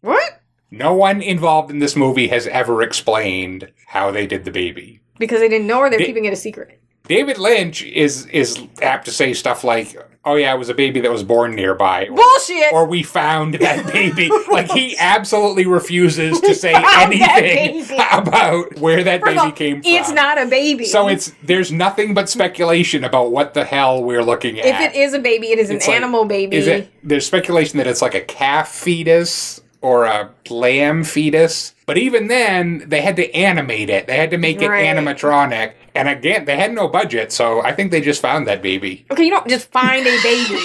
What?
No one involved in this movie has ever explained how they did the baby.
Because they didn't know or they're
Di-
keeping it a secret.
David Lynch is is apt to say stuff like, "Oh yeah, it was a baby that was born nearby," or,
Bullshit!
or "We found that baby." <laughs> like he absolutely refuses to say anything <laughs> about where that
First
baby
all,
came from.
it's not a baby.
So it's there's nothing but speculation about what the hell we're looking at.
if it is a baby, it is an
like-
animal baby.
Is it? There's speculation that it's like a calf fetus or a lamb fetus. But even then, they had to animate it. They had to make it
Right.
animatronic. And again, they had no budget, so I think they just found that baby.
Okay, you don't just find a baby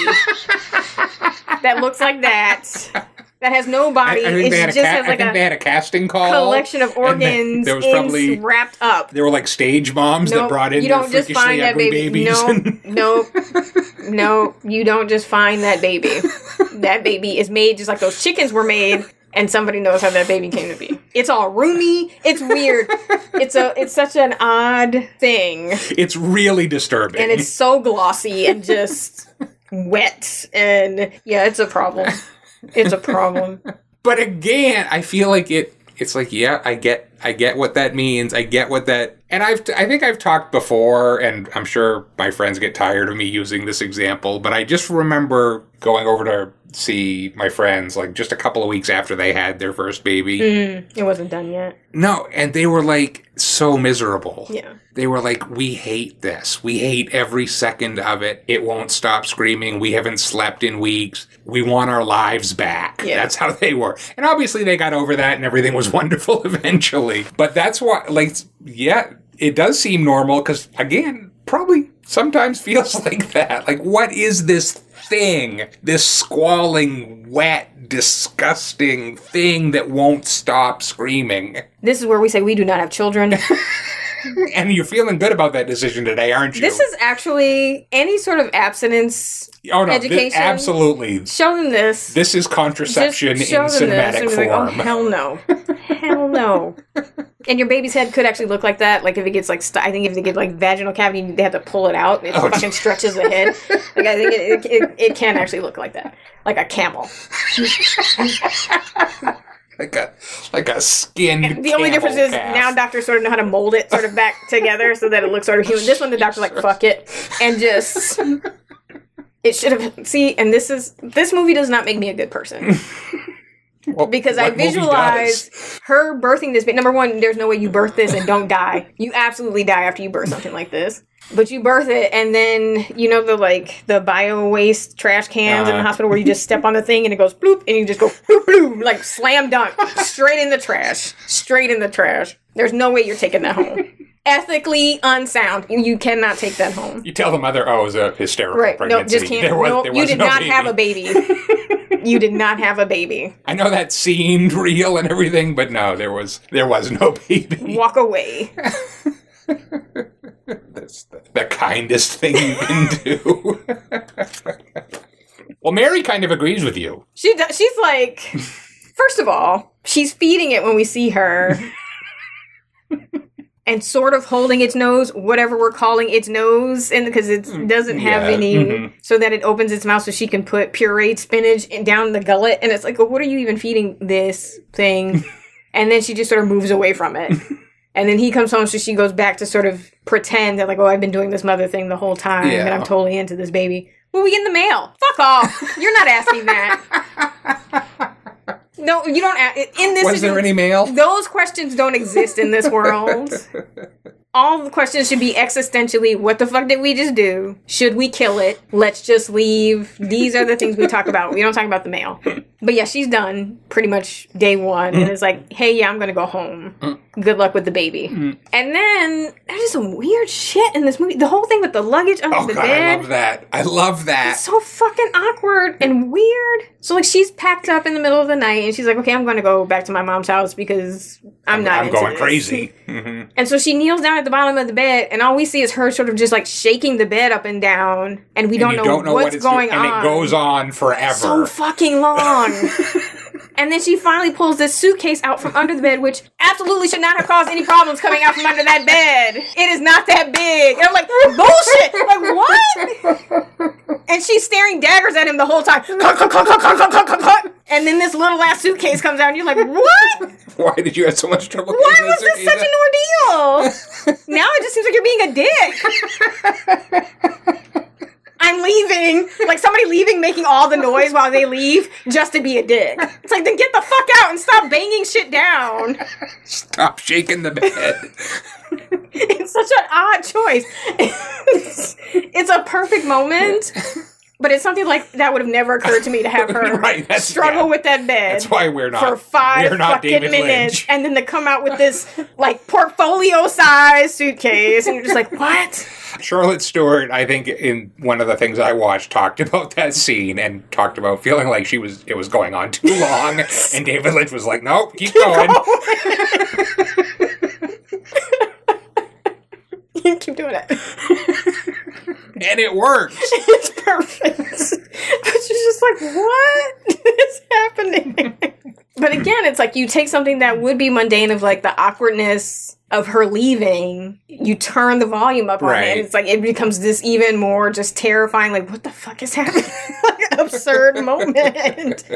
that looks like that, <laughs> that has no body.
I think, they had, ca-
has
I
like
think
a
they had a casting call.
collection of organs
There was probably
wrapped up.
there were like stage moms that brought in
you don't just find that baby. No, no, no. You don't just find that baby. That baby is made just like those chickens were made, and somebody knows how that baby came to be. It's all roomy. It's weird. It's a. It's such an odd thing,
it's really disturbing.
and it's so glossy and just <laughs> wet, and yeah, it's a problem. It's a problem. <laughs>
but again, I feel like it. It's like, yeah, I get, I get what that means. I get what that, and I've, I think I've talked before, and I'm sure my friends get tired of me using this example, but I just remember going over to see my friends like just a couple of weeks after they had their first baby. Mm-hmm.
It wasn't done yet.
No, and they were like so miserable.
Yeah.
They were like, we hate this. We hate every second of it. It won't stop screaming. We haven't slept in weeks. We want our lives back.
Yeah.
That's how they were. And obviously they got over that and everything was <laughs> wonderful eventually. But that's why, like, yeah, it does seem normal because, again, probably sometimes feels <laughs> like that. Like, what is this thing? This squalling, wet, disgusting thing that won't stop screaming?
This is where we say we do not have children. <laughs> <laughs>
And you're feeling good about that decision today, aren't you?
This is actually any sort of abstinence
oh no,
education.
absolutely.
Show them this.
This is contraception in
Just show them
cinematic
be like, oh,
form.
oh hell no, hell no. <laughs> And your baby's head could actually look like that. Like if it gets like, st- I think if they get like vaginal cavity, they have to pull it out. It
Oh,
fucking stretches the head. Like I think it, it, it, it can actually look like that, like a camel. <laughs>
like a like a skinned.
The only difference is now doctors sort of know how to mold it sort of back <laughs> together so that it looks sort of human. This one, the doctor's like, fuck it, and just. <laughs> It should have see, and this is this movie does not make me a good person. <laughs>
Well,
because I visualize her birthing this. But number one, there's no way you birth this and don't die. You absolutely die after you birth something like this. But you birth it, and then you know the like the bio waste trash cans in the
Uh-huh.
hospital where you just step on the thing and it goes bloop, and you just go bloop bloop like slam dunk straight in the trash, straight in the trash. There's no way you're taking that home. Ethically unsound. You, you cannot take that home.
You tell the mother, oh, it was a hysterical
Right? No,
pregnancy.
just can't.
There was,
no,
there
you did
no
not
baby.
have a baby. <laughs> you did not have a baby.
I know that seemed real and everything, but no, there was there was no baby.
Walk away. <laughs> <laughs>
That's the, the kindest thing you can do. <laughs> well, Mary kind of agrees with you.
She does, she's like, <laughs> first of all, she's feeding it when we see her. and sort of holding its nose, whatever we're calling its nose, and because it doesn't have
Mm, yeah,
any,
mhm.
so that it opens its mouth so she can put pureed spinach in, down the gullet, and it's like, well, what are you even feeding this thing? and then she just sort of moves away from it. And then he comes home, so she goes back to sort of pretend that, like, oh, I've been doing this mother thing the whole time, and I'm totally into this baby. Well, we get in the mail. Fuck off. You're not asking that. <laughs> No, you don't. a- In this,
Was there any mail?
Those questions don't exist in this world. <laughs> All the questions should be existentially: What the fuck did we just do? Should we kill it? Let's just leave. These are the things we talk about. We don't talk about the mail. But yeah, she's done pretty much day one, and it's like, hey, yeah, I'm gonna go home. Good luck with the baby. And then there's just some weird shit in this movie. The whole thing with the luggage under
Oh
the
god, I
bed.
love that. I love that.
It's so fucking awkward and weird. So like she's packed up in the middle of the night and she's like, okay, I'm going to go back to my mom's house because I'm, not.
I'm
into
going
this."
crazy.
And so she kneels down at at the bottom of the bed, and all we see is her sort of just like shaking the bed up and down, and we don't,
you
know,
don't know
what's
what
going
doing,
on.
and it goes on forever.
so fucking long. <laughs> and then she finally pulls this suitcase out from under the bed, which absolutely should not have caused any problems coming out from under that bed. It is not that big. And I'm like, bullshit. Like what? And she's staring daggers at him the whole time. And then this little ass suitcase comes out, and you're like, what?
Why did you have so much trouble?
Why was this such an ordeal? now it just seems like you're being a dick. <laughs> I'm leaving. Like somebody leaving making all the noise while they leave just to be a dick. It's like then get the fuck out and stop banging shit down.
Stop shaking the bed. <laughs>
It's such an odd choice. <laughs> It's, it's a perfect moment. <laughs> But it's something like that would have never occurred to me to have <laughs> her
Right,
struggle
yeah.
with that bed.
That's why we're not
for 5
We're not
fucking
David
minutes,
Lynch.
and then to come out with this like portfolio size suitcase, and you're just like, <laughs> what?
Charlotte Stewart, I think, in one of the things I watched, talked about that scene and talked about feeling like she was it was going on too long, <laughs> and David Lynch was like, "No, keep going."
you keep doing it. <laughs>
and it worked. <laughs>
It's perfect. <laughs> But she's just like, what is happening? but again, it's like you take something that would be mundane of like the awkwardness of her leaving, you turn the volume up on it,
Right.
and it's like it becomes this even more just terrifying, like, what the fuck is happening? <laughs> absurd moment. <laughs>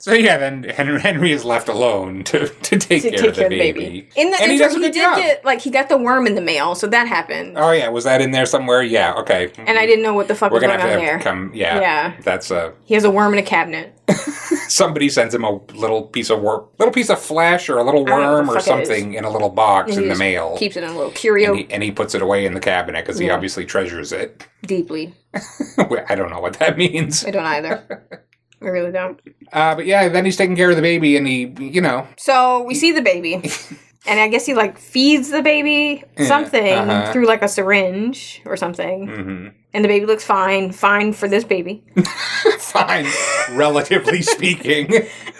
So yeah, then Henry, Henry is left alone to, to take
to
care
take
of the
care
baby.
baby. In the
and he
he did
job.
get like he got the worm in the mail, so that happened.
Oh yeah, was that in there somewhere? Yeah, okay.
And I didn't know what the fuck
We're
was going
have
on there.
come. Yeah,
Yeah.
That's uh
He has a worm in a cabinet. <laughs>
somebody sends him a little piece of worm, little piece of flesh or a little
I don't know what
worm or
fuck it is.
something in a little box
And he
in the mail.
Keeps it in a little curio
and he, and he puts it away in the cabinet because he
Yeah.
obviously treasures it.
Deeply. <laughs>
I don't know what that means.
I don't either. <laughs> I really don't.
Uh, but yeah, then he's taking care of the baby, and he, you know,
So we see the baby. <laughs> And I guess he like feeds the baby something
uh-huh.
through like a syringe or something.
mhm.
And the baby looks fine, fine for this baby.
fine, relatively speaking.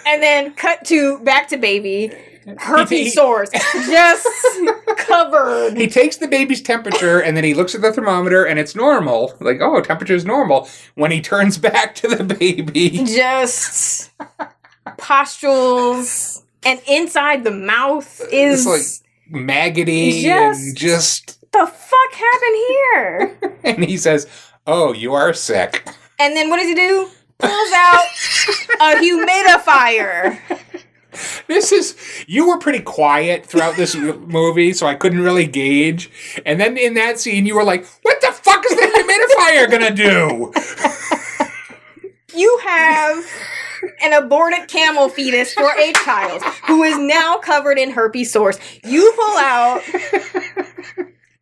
And then cut to back to baby, herpes sores, just <laughs> covered.
He takes the baby's temperature and then he looks at the thermometer and it's normal. Like, oh, temperature is normal. When he turns <laughs> back to the baby,
Just pustules. And inside the mouth is
it's like maggoty
Just-
and just.
the fuck happened here? <laughs>
And he says, "Oh, you are sick."
And then what does he do? Pulls out a humidifier.
This is you were pretty quiet throughout this <laughs> movie, so I couldn't really gauge. And then in that scene, you were like, "What the fuck is the humidifier gonna do?" <laughs>
You have an aborted camel fetus for a child who is now covered in herpes sores. You pull out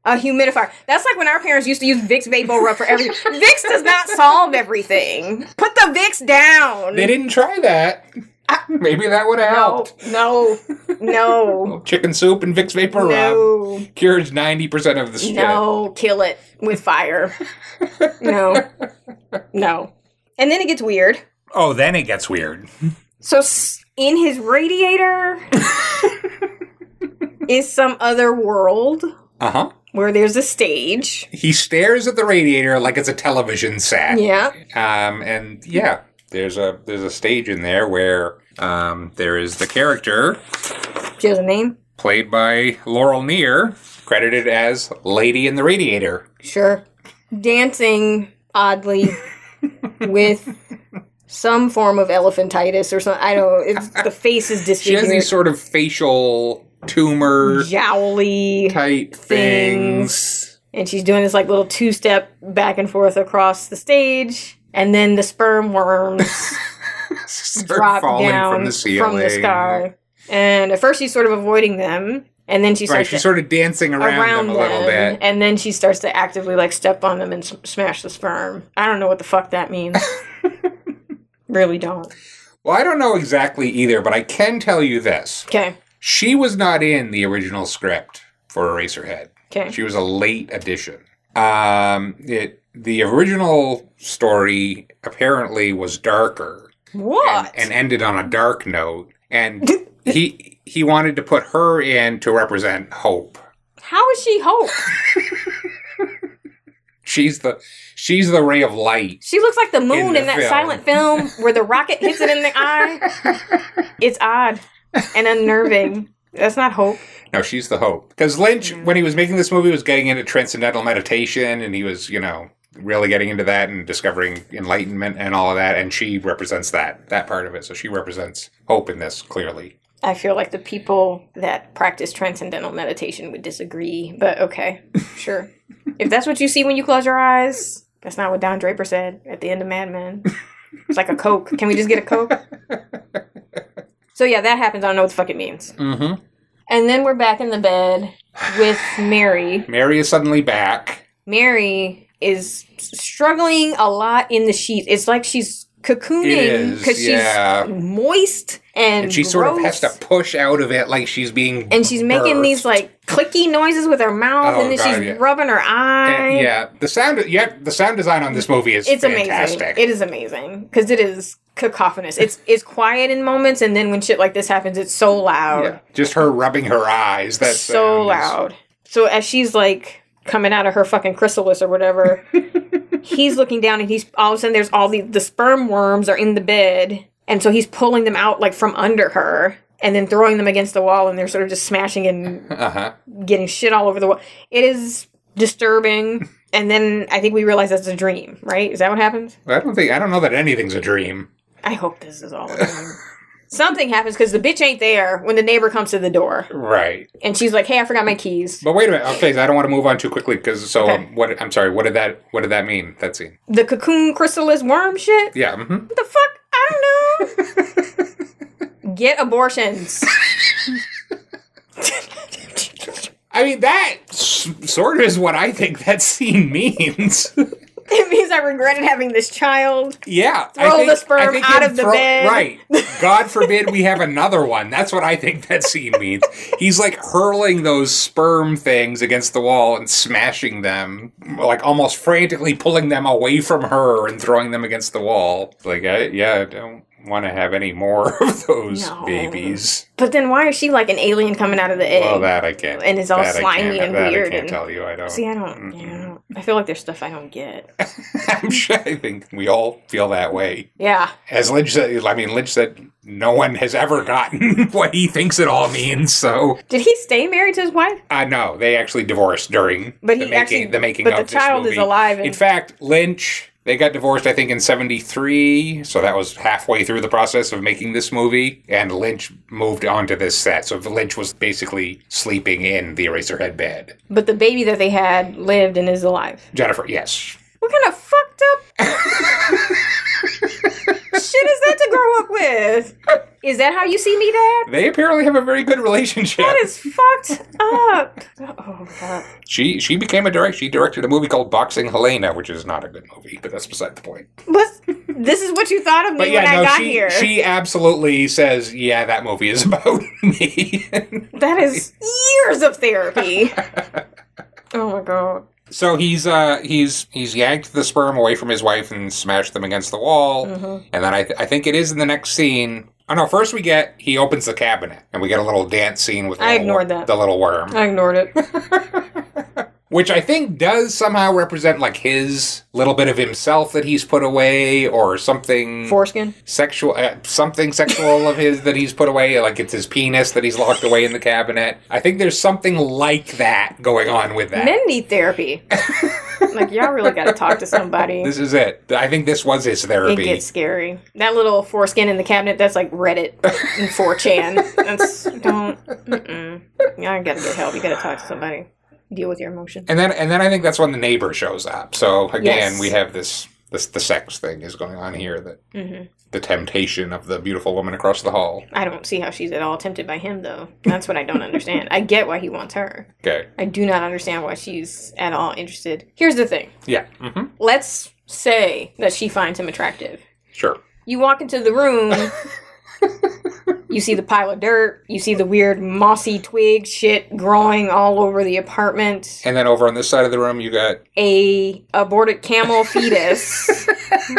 a humidifier. That's like when our parents used to use Vicks VapoRub for everything. Vicks does not solve everything. Put the Vicks down.
They didn't try that. <laughs> Maybe that would have
no,
helped.
no, no, <laughs>
Chicken soup and Vicks
VapoRub
cures ninety percent of the shit.
no. Kill it with fire. <laughs> No, no. And then it gets weird.
Oh, then it gets weird.
So in his radiator is some other world
Uh huh.
where there's a stage.
He stares at the radiator like it's a television set.
Yeah.
Um, and yeah, there's a there's a stage in there where um, there is the character
She has a name?
played by Laurel Near, credited as Lady in the Radiator.
Sure. Dancing oddly <laughs> with some form of elephantitis or something. I don't know. It's, the face is disfigured.
She has these sort of facial tumor
jowly
type
things.
things.
and she's doing this like little two step back and forth across the stage. And then the sperm worms <laughs> drop down
from the ceiling.
sky. And at first she's sort of avoiding them, and then she
Right,
starts
she's
to
sort of dancing around,
around
them a little
them,
bit.
and then she starts to actively like step on them and s- smash the sperm. I don't know what the fuck that means. <laughs> really don't.
Well, I don't know exactly either, but I can tell you this.
Okay.
She was not in the original script for Eraserhead.
Okay.
She was a late addition. Um, it the original story apparently was darker
What?
and, and ended on a dark note, and <laughs> he he wanted to put her in to represent hope.
How is she Hope? <laughs>
She's the she's the ray of light.
She looks like the moon
the
in, that
film.
silent film <laughs> where the rocket hits it in the eye. It's odd and unnerving. That's not Hope.
No, she's the hope. Because Lynch, when he was making this movie, was getting into transcendental meditation, and he was, you know, really getting into that and discovering enlightenment and all of that. And she represents that that part of it. So she represents hope in this clearly.
I feel like the people that practice transcendental meditation would disagree, but okay, <laughs> sure. if that's what you see when you close your eyes, that's not what Don Draper said at the end of Mad Men. It's like a Coke. Can we just get a Coke? so yeah, that happens. I don't know what the fuck it means.
Mm-hmm.
And then we're back in the bed with Mary.
Mary is suddenly back.
Mary is struggling a lot in the sheets. It's like she's cocooning because
yeah.
she's moist and,
And she sort of has to push out of it like she's being.
and she's making these like clicky noises with her mouth,
Oh,
and then
God,
she's
yeah.
rubbing her eye.
And, yeah, the sound. Yeah, the sound design on this movie is
it's
fantastic.
amazing. It is amazing because it is cacophonous. It's it's quiet in moments, and then when shit like this happens, it's so loud,
Yeah, just her rubbing her eyes. That's
so loud. So as she's like coming out of her fucking chrysalis or whatever, <laughs> he's looking down, and he's all of a sudden there's all the the sperm worms are in the bed, and so he's pulling them out like from under her. And then throwing them against the wall, and they're sort of just smashing and
Uh huh.
getting shit all over the wall. It is disturbing. <laughs> And then I think we realize that's a dream, right? Is that what happens?
I don't think. I don't know that anything's a dream.
I hope this is all a dream. <laughs> Something happens because the bitch ain't there when the neighbor comes to the door,
Right.
and she's like, "Hey, I forgot my keys."
But wait a minute. Okay, I don't want to move on too quickly because so
Okay.
um, what? I'm sorry. What did that? What did that mean? That scene?
The cocoon chrysalis worm shit.
Yeah. Mm-hmm.
What the fuck? I don't know. Get abortions. <laughs>
I mean, that s- sort of is what I think that scene means. <laughs> <laughs>
it means I regretted having this child.
yeah.
Throw
I think,
the sperm
I think
out of the bed.
Right. <laughs> God forbid we have another one. That's what I think that scene means. He's like hurling those sperm things against the wall and smashing them, like almost frantically pulling them away from her and throwing them against the wall. Like, I, yeah, I don't want to have any more <laughs> of those
No.
babies.
But then why is she like an alien coming out of the egg?
Well, that I can't.
And it's all slimy and
that
weird
I can't
and-
tell you. I don't.
See, I don't. Yeah, I don't- I feel like there's stuff I don't get. <laughs>
I'm sure. I think we all feel that way.
Yeah.
As Lynch said, I mean, Lynch said no one has ever gotten <laughs> what he thinks it all means. So
Did he stay married to his wife?
Uh, I know they actually divorced during
But
the
he
making
actually-
the making
but
of
the child is alive and-
In fact, Lynch they got divorced. I think in '73, so that was halfway through the process of making this movie, and Lynch moved on to this set. So Lynch was basically sleeping in the Eraserhead bed.
But the baby that they had lived and is alive.
Jennifer, yes,
What kind of fucked up <laughs> shit is that to grow up with? Is that how you see me, Dad?
they apparently have a very good relationship.
That is fucked up. Oh god.
She she became a director. She directed a movie called Boxing Helena, which is not a good movie, but that's beside the point.
What? This is what you thought of me
But yeah,
when I got
she
here.
she absolutely says, yeah, that movie is <laughs> about me.
That is years of therapy. <laughs> oh my god.
So he's uh he's he's yanked the sperm away from his wife and smashed them against the wall,
Mm-hmm.
and then I th- I think it is in the next scene. Oh no! First we get he opens the cabinet and we get a little dance scene with the
I ignored
wor-
that.
the little worm,
I ignored it. <laughs> <laughs>
which I think does somehow represent like his little bit of himself that he's put away or something.
Foreskin.
sexual uh, something sexual of his that he's put away like it's his penis that he's locked away in the cabinet i think there's something like that going on with that
Men need therapy. <laughs> like y'all really got to talk to somebody.
this is it i think this was his therapy.
It
therapy
gets scary. That little foreskin in the cabinet, that's like Reddit and <laughs> 4chan. That's, don't, mm-mm. I gotta get help. You gotta talk to somebody. Deal with your emotions.
and then and then i think that's when the neighbor shows up so again
Yes.
we have this this the sex thing is going on here that
hmm
the temptation of the beautiful woman across the hall
I don't see how she's at all tempted by him, though. That's what I don't understand. I get why he wants her.
okay
I do not understand why she's at all interested. Here's the thing
yeah Mm-hmm.
let's say that she finds him attractive.
sure
You walk into the room <laughs> You see the pile of dirt. You see the weird mossy twig shit growing all over the apartment.
And then over on this side of the room, you got
A aborted camel fetus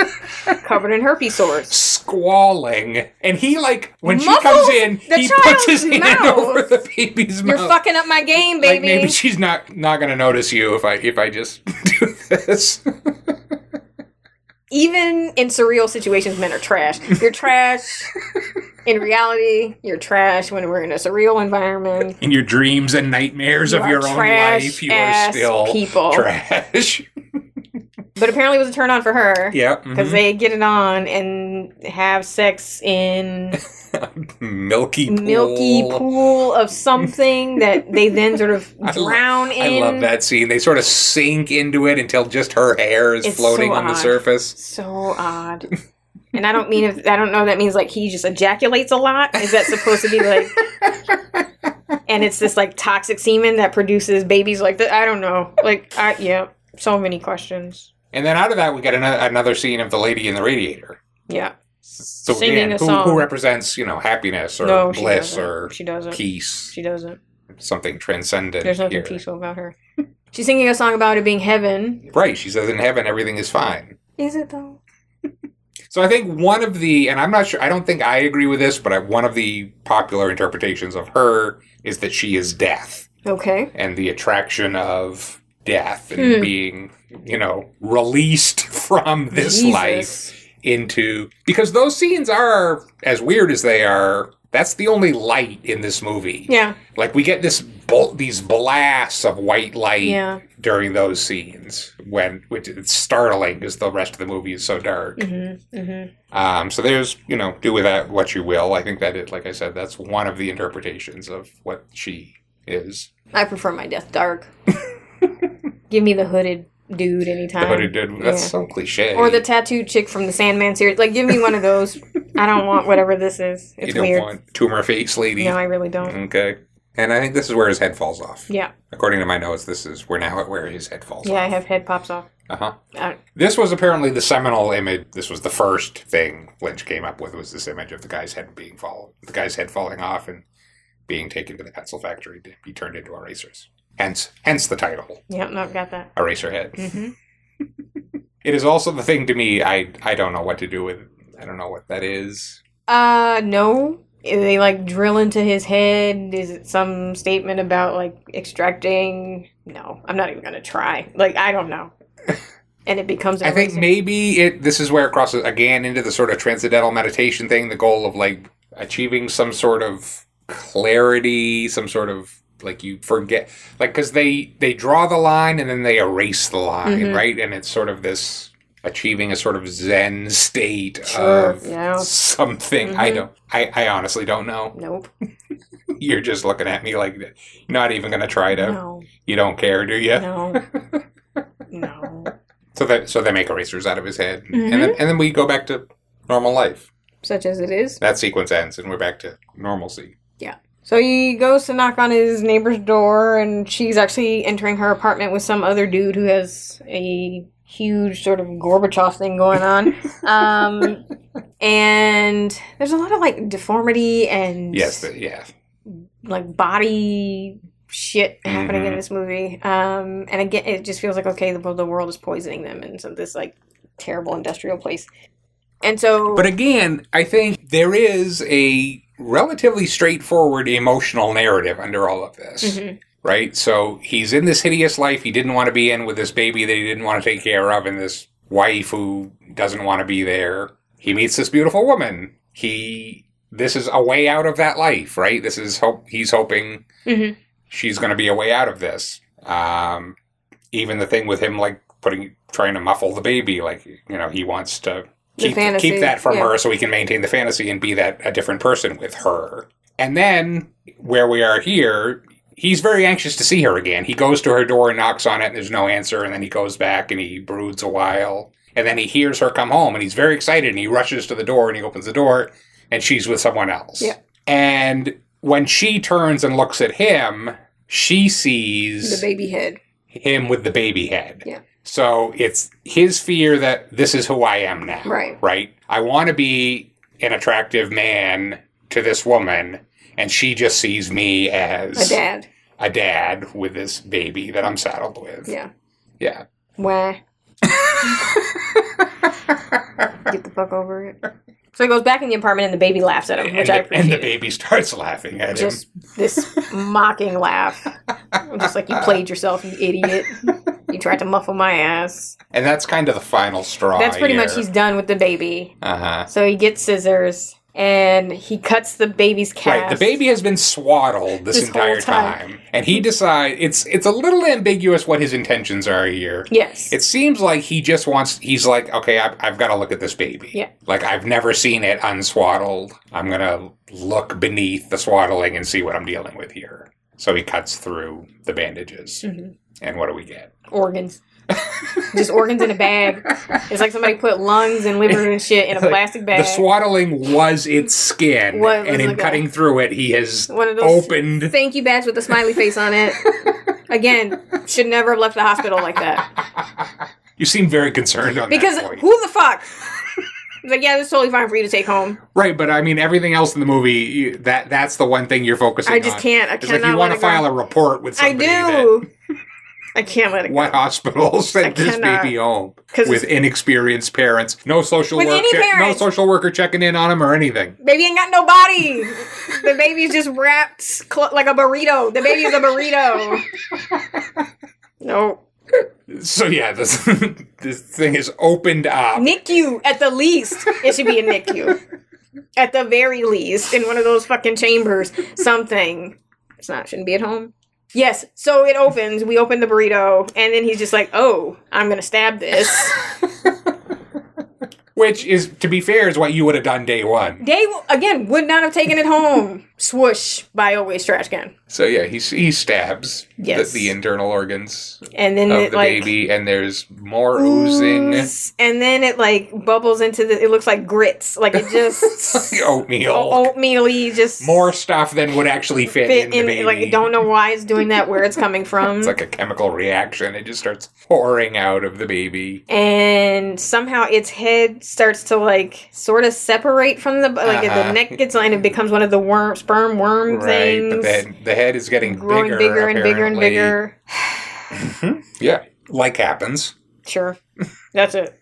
<laughs> covered in herpes sores.
squalling, and he like when she comes in,
the
he puts his
child's
hand over the baby's
You're
mouth.
fucking up my game,
like
baby.
maybe she's not not gonna notice you if I if I just <laughs> do this.
Even in surreal situations, men are trash. You're trash <laughs> in reality. You're trash when we're in a surreal environment.
In your dreams and nightmares
You
of your own life, you are still
people.
trash. <laughs>
But apparently, it was a turn on for her.
yep.
Because
mhm.
they get it on and have sex in <laughs>
milky pool.
milky pool of something that they then sort of <laughs>
I lo-
drown in.
I love that scene. They sort of sink into it until just her hair is
It's
floating
so
on the surface.
So odd. And I don't mean if I don't know that means like he just ejaculates a lot. Is that supposed to be like <laughs> and it's this like toxic semen that produces babies like that? I don't know. Like I yeah, so many questions.
And then out of that, we get another, another scene of the lady in the radiator.
Yeah.
So
Singing
again,
a
who,
song.
who represents you know happiness or
No,
bliss
doesn't.
or
She doesn't.
peace,
She doesn't.
something transcendent.
There's nothing
here.
peaceful about her. <laughs> She's singing a song about it being heaven.
Right? She says in heaven everything is fine.
Is it though? <laughs>
So I think one of the, and I'm not sure, I don't think I agree with this, but I, one of the popular interpretations of her is that she is death
Okay.
and the attraction of death and
Hmm.
being, you know, released <laughs> from this
Jesus.
life into because those scenes are as weird as they are. That's the only light in this movie.
Yeah.
Like we get this bol- these blasts of white light
Yeah.
during those scenes when which it's startling because the rest of the movie is so dark.
Mm-hmm. Mm-hmm.
Um, so there's you know do with that what you will. I think that it like I said that's one of the interpretations of what she is.
I prefer my death dark. <laughs> Give me the hooded dude anytime.
The hooded dude. That's
Yeah.
so cliche.
Or the tattooed chick from the Sandman series. Like, give me one of those. I don't want whatever this is. <laughs>
you
It's
don't
weird.
want tumor face lady.
No, I really don't.
Okay. And I think this is where his head falls off.
Yeah.
According to my notes, this is we're now at where his head falls
Yeah, I have head pops off.
Uh huh.
I,
This was apparently the seminal image. This was the first thing Lynch came up with was this image of the guy's head being fall, the guy's head falling off and being taken to the pencil factory to be turned into erasers. Hence, hence the title,
yep, no, I've got that.
Eraserhead.
hmm <laughs>
It is also the thing to me. I I don't know what to do with. I don't know what that is.
Uh, no. They like drill into his head. Is it some statement about like extracting? No, I'm not even gonna try. Like, I don't know. <laughs> And it becomes.
I think maybe it. This is where it crosses again into the sort of transcendental meditation thing. The goal of like achieving some sort of clarity, some sort of like you forget, like because they they draw the line and then they erase the line,
Mhm.
right? And it's sort of this achieving a sort of zen state
Sure,
of
yeah.
something. I
Mhm.
don't. I, I honestly don't know.
Nope. <laughs>
You're just looking at me like you're not even going to try to.
No.
You don't care, do you?
No. <laughs> no.
So that so they make erasers out of his head,
Mhm.
and then and then we go back to normal life.
Such as it is.
That sequence ends, and we're back to normalcy.
So he goes to knock on his neighbor's door, and she's actually entering her apartment with some other dude who has a huge sort of Gorbachev thing going on. <laughs> um, and there's a lot of like deformity and
Yes, the, yeah.
like body shit happening in
Mhm.
this movie. Um, and again, it just feels like okay, the, the world is poisoning them in some this like terrible industrial place. And so,
But again, I think there is a relatively straightforward emotional narrative under all of this,
Mhm.
right? So he's in this hideous life he didn't want to be in with this baby that he didn't want to take care of, and this wife who doesn't want to be there. He meets this beautiful woman. He this is a way out of that life, right? This is hope he's hoping
Mhm.
she's going to be a way out of this. Um, even the thing with him, like putting, trying to muffle the baby, like you know, he wants to keep
fantasy,
keep that from
yeah.
her so we can maintain the fantasy and be that a different person with her. And then where we are here, he's very anxious to see her again. He goes to her door and knocks on it, and there's no answer. And then he goes back and he broods a while, and then he hears her come home, and he's very excited, and he rushes to the door and he opens the door, and she's with someone else.
Yeah.
And when she turns and looks at him, she sees
the baby head.
him with the baby head.
Yeah.
So it's his fear that this is who I am now.
Right.
Right. I want to be an attractive man to this woman, and she just sees me as
A dad.
a dad with this baby that I'm saddled with.
Yeah.
Yeah.
Wah. <laughs> Get the fuck over it. So he goes back in the apartment and the baby laughs at him, which
And,
I
the, and the baby <laughs> starts laughing at him.
Just this mocking laugh. I'm <laughs> just like, you played yourself, you idiot. You tried to muffle my ass.
And that's kind of the final straw.
That's pretty much he's done with the baby.
Uh huh.
So he gets scissors and he cuts the baby's cast.
Right, the baby has been swaddled this,
This
entire
time.
time. and he decides it's it's a little ambiguous what his intentions are here.
Yes.
It seems like he just wants. He's like, okay, I've, I've got to look at this baby.
Yeah.
Like I've never seen it unswaddled. I'm gonna look beneath the swaddling and see what I'm dealing with here. So he cuts through the bandages,
Mhm.
And what do we get?
organs. <laughs> just organs in a bag. It's like somebody put lungs and liver and shit in a <laughs> plastic bag.
The swaddling was its skin,
What was
and in
like
cutting through it, he has
One of those
opened.
thank you bags with a smiley face on it. <laughs> Again, should never have left the hospital like that.
You seem very concerned on
Because
that point.
who the fuck? He's like, yeah, that's totally fine for you to take home.
Right, but I mean, everything else in the movie, you, that that's the one thing you're focusing on.
I just can't. I
It's like
cannot
you want
let
to
it go.
file a report with
I
somebody
do. I can't let it
what
go.
hospital sent this
cannot.
baby home with inexperienced parents. No social work, check- no social worker checking in on him or anything.
Baby ain't got no body. The baby's just wrapped cl- like a burrito. The baby is a burrito. No.
So yeah, this <laughs> this thing is opened up.
NICU at the least. It should be a NICU. At the very least, in one of those fucking chambers, something. It's not. Shouldn't be at home. Yes. So it opens. We open the burrito, and then he's just like, "Oh, I'm gonna stab this." <laughs>
Which is, to be fair, is what you would have done day one.
Day again would not have taken it home. Swoosh by always trash can,
So yeah, he he stabs
Yes.
the, the internal organs
and then
of
it
the
like
baby, and there's more oozing
and then it like bubbles into the. It looks like grits. Like it just <laughs>
oatmeal.
oatmeal-y, just
More stuff than would actually fit,
fit
in the
in.
baby.
Like I don't know why it's doing that. Where it's coming <laughs> from.
It's like a chemical reaction. It just starts pouring out of the baby.
and somehow its head starts to like sort of separate from the like
Uh-huh.
the neck gets and it becomes one of the worm sperm worm
Right,
things
but then the head is getting
growing
bigger,
bigger, and bigger and bigger mm-hmm.
Yeah, like happens.
sure <laughs> that's it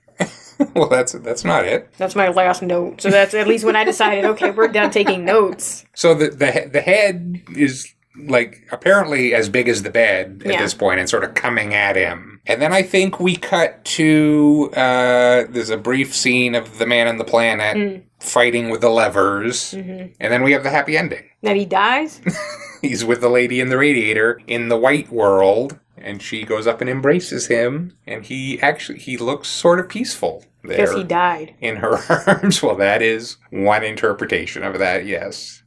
well, that's that's not it.
that's my last note so that's at least when i decided okay we're done taking notes
So the the the head is like apparently as big as the bed at
Yeah.
this point and sort of coming at him. And then I think we cut to uh there's a brief scene of the man on the planet
Mm.
fighting with the levers.
Mhm.
And then we have the happy ending.
that he dies <laughs>
He's with the lady in the radiator in the white world and she goes up and embraces him and he actually he looks sort of peaceful there
because he died
in her <laughs> arms. Well, that is one interpretation of that, yes.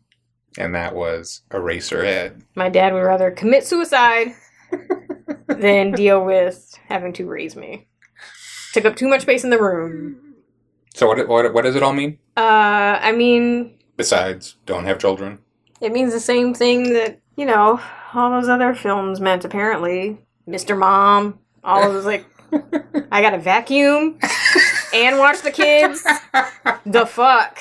And that was Eraserhead.
my dad would rather commit suicide <laughs> than deal with having to raise me took up too much space in the room
So what what what does it all mean?
uh i mean
Besides, don't have children.
It means the same thing that, you know, all those other films meant, apparently. Mr. Mom, all of those, like, <laughs> I gotta vacuum and watch the kids. The fuck?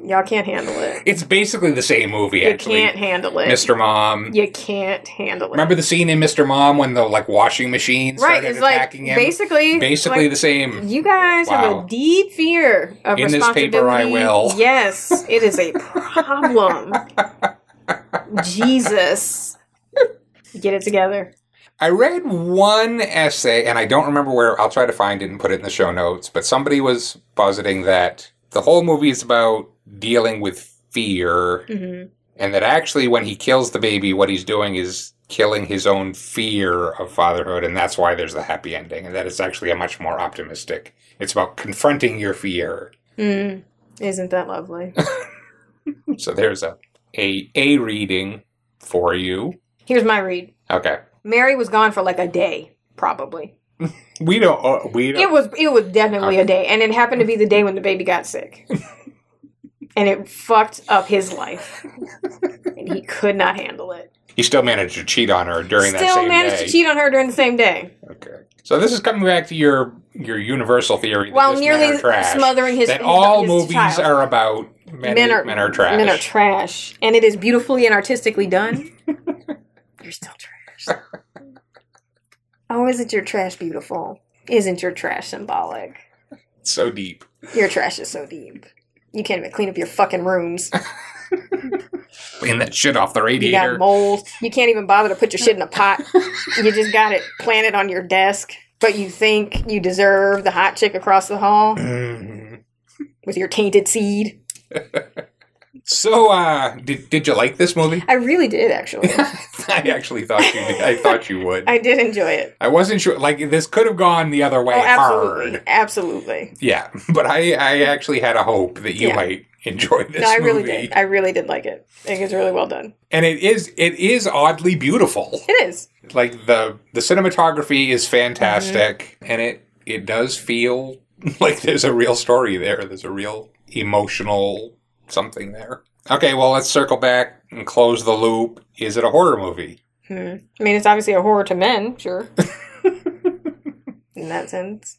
Y'all can't handle it.
It's basically the same movie.
You
Actually,
can't handle it.
Mr. Mom.
You can't handle it.
Remember the scene in Mr. Mom when the like washing machine
right,
started
it's like
him?
basically
basically
like,
the same.
You guys have a deep fear of
In this paper I will. <laughs>
Yes, it is a problem. Jesus, get it together.
I read one essay, and I don't remember where. I'll try to find it and put it in the show notes. But somebody was positing that the whole movie is about dealing with fear,
hmm
and that actually, when he kills the baby, what he's doing is killing his own fear of fatherhood, and that's why there's the happy ending. And that it's actually a much more optimistic. It's about confronting your fear.
Mm, isn't that lovely? <laughs>
So there's a a a reading for you.
Here's my read.
Okay,
Mary was gone for like a day, probably. <laughs>
we don't. Uh, we don't.
It was it was definitely a day, and it happened to be the day when the baby got sick, <laughs> and it fucked up his life, and he could not handle it.
He still managed to cheat on her during that
Still managed to cheat on her during the same day,
Okay. So this is coming back to your your universal theory that
while nearly
trash.
smothering his
that
his-
all
his
movies
child.
are about Men,
men
are,
are
men are trash.
Men are trash, and it is beautifully and artistically done. <laughs> You're still trash. oh, isn't your trash beautiful? Isn't your trash symbolic?
so deep.
Your trash is so deep. You can't even clean up your fucking rooms. <laughs>
Clean that shit off the radiator.
You got mold. You can't even bother to put your shit in a pot. <laughs> You just got it planted on your desk, but you think you deserve the hot chick across the hall
Mhm.
with your tainted seed. <laughs>
So, uh, did, did you like this movie?
I really did, actually. <laughs>
I actually thought you did. I thought you would.
I did enjoy it.
I wasn't sure. Like this could have gone the other way
Oh, absolutely.
hard.
Absolutely.
Yeah, <laughs> but I I actually had a hope that you
Yeah.
might enjoy this
no, I really
movie.
did. I really did like it. I think it's really well done.
and it is it is oddly beautiful.
It is.
Like the the cinematography is fantastic,
Mm-hmm.
and it it does feel <laughs> like there's a real story there. There's a real emotional something there. Okay, well let's circle back and close the loop. Is it a horror movie?
Hmm. I mean, it's obviously a horror to men, sure. <laughs> In that sense.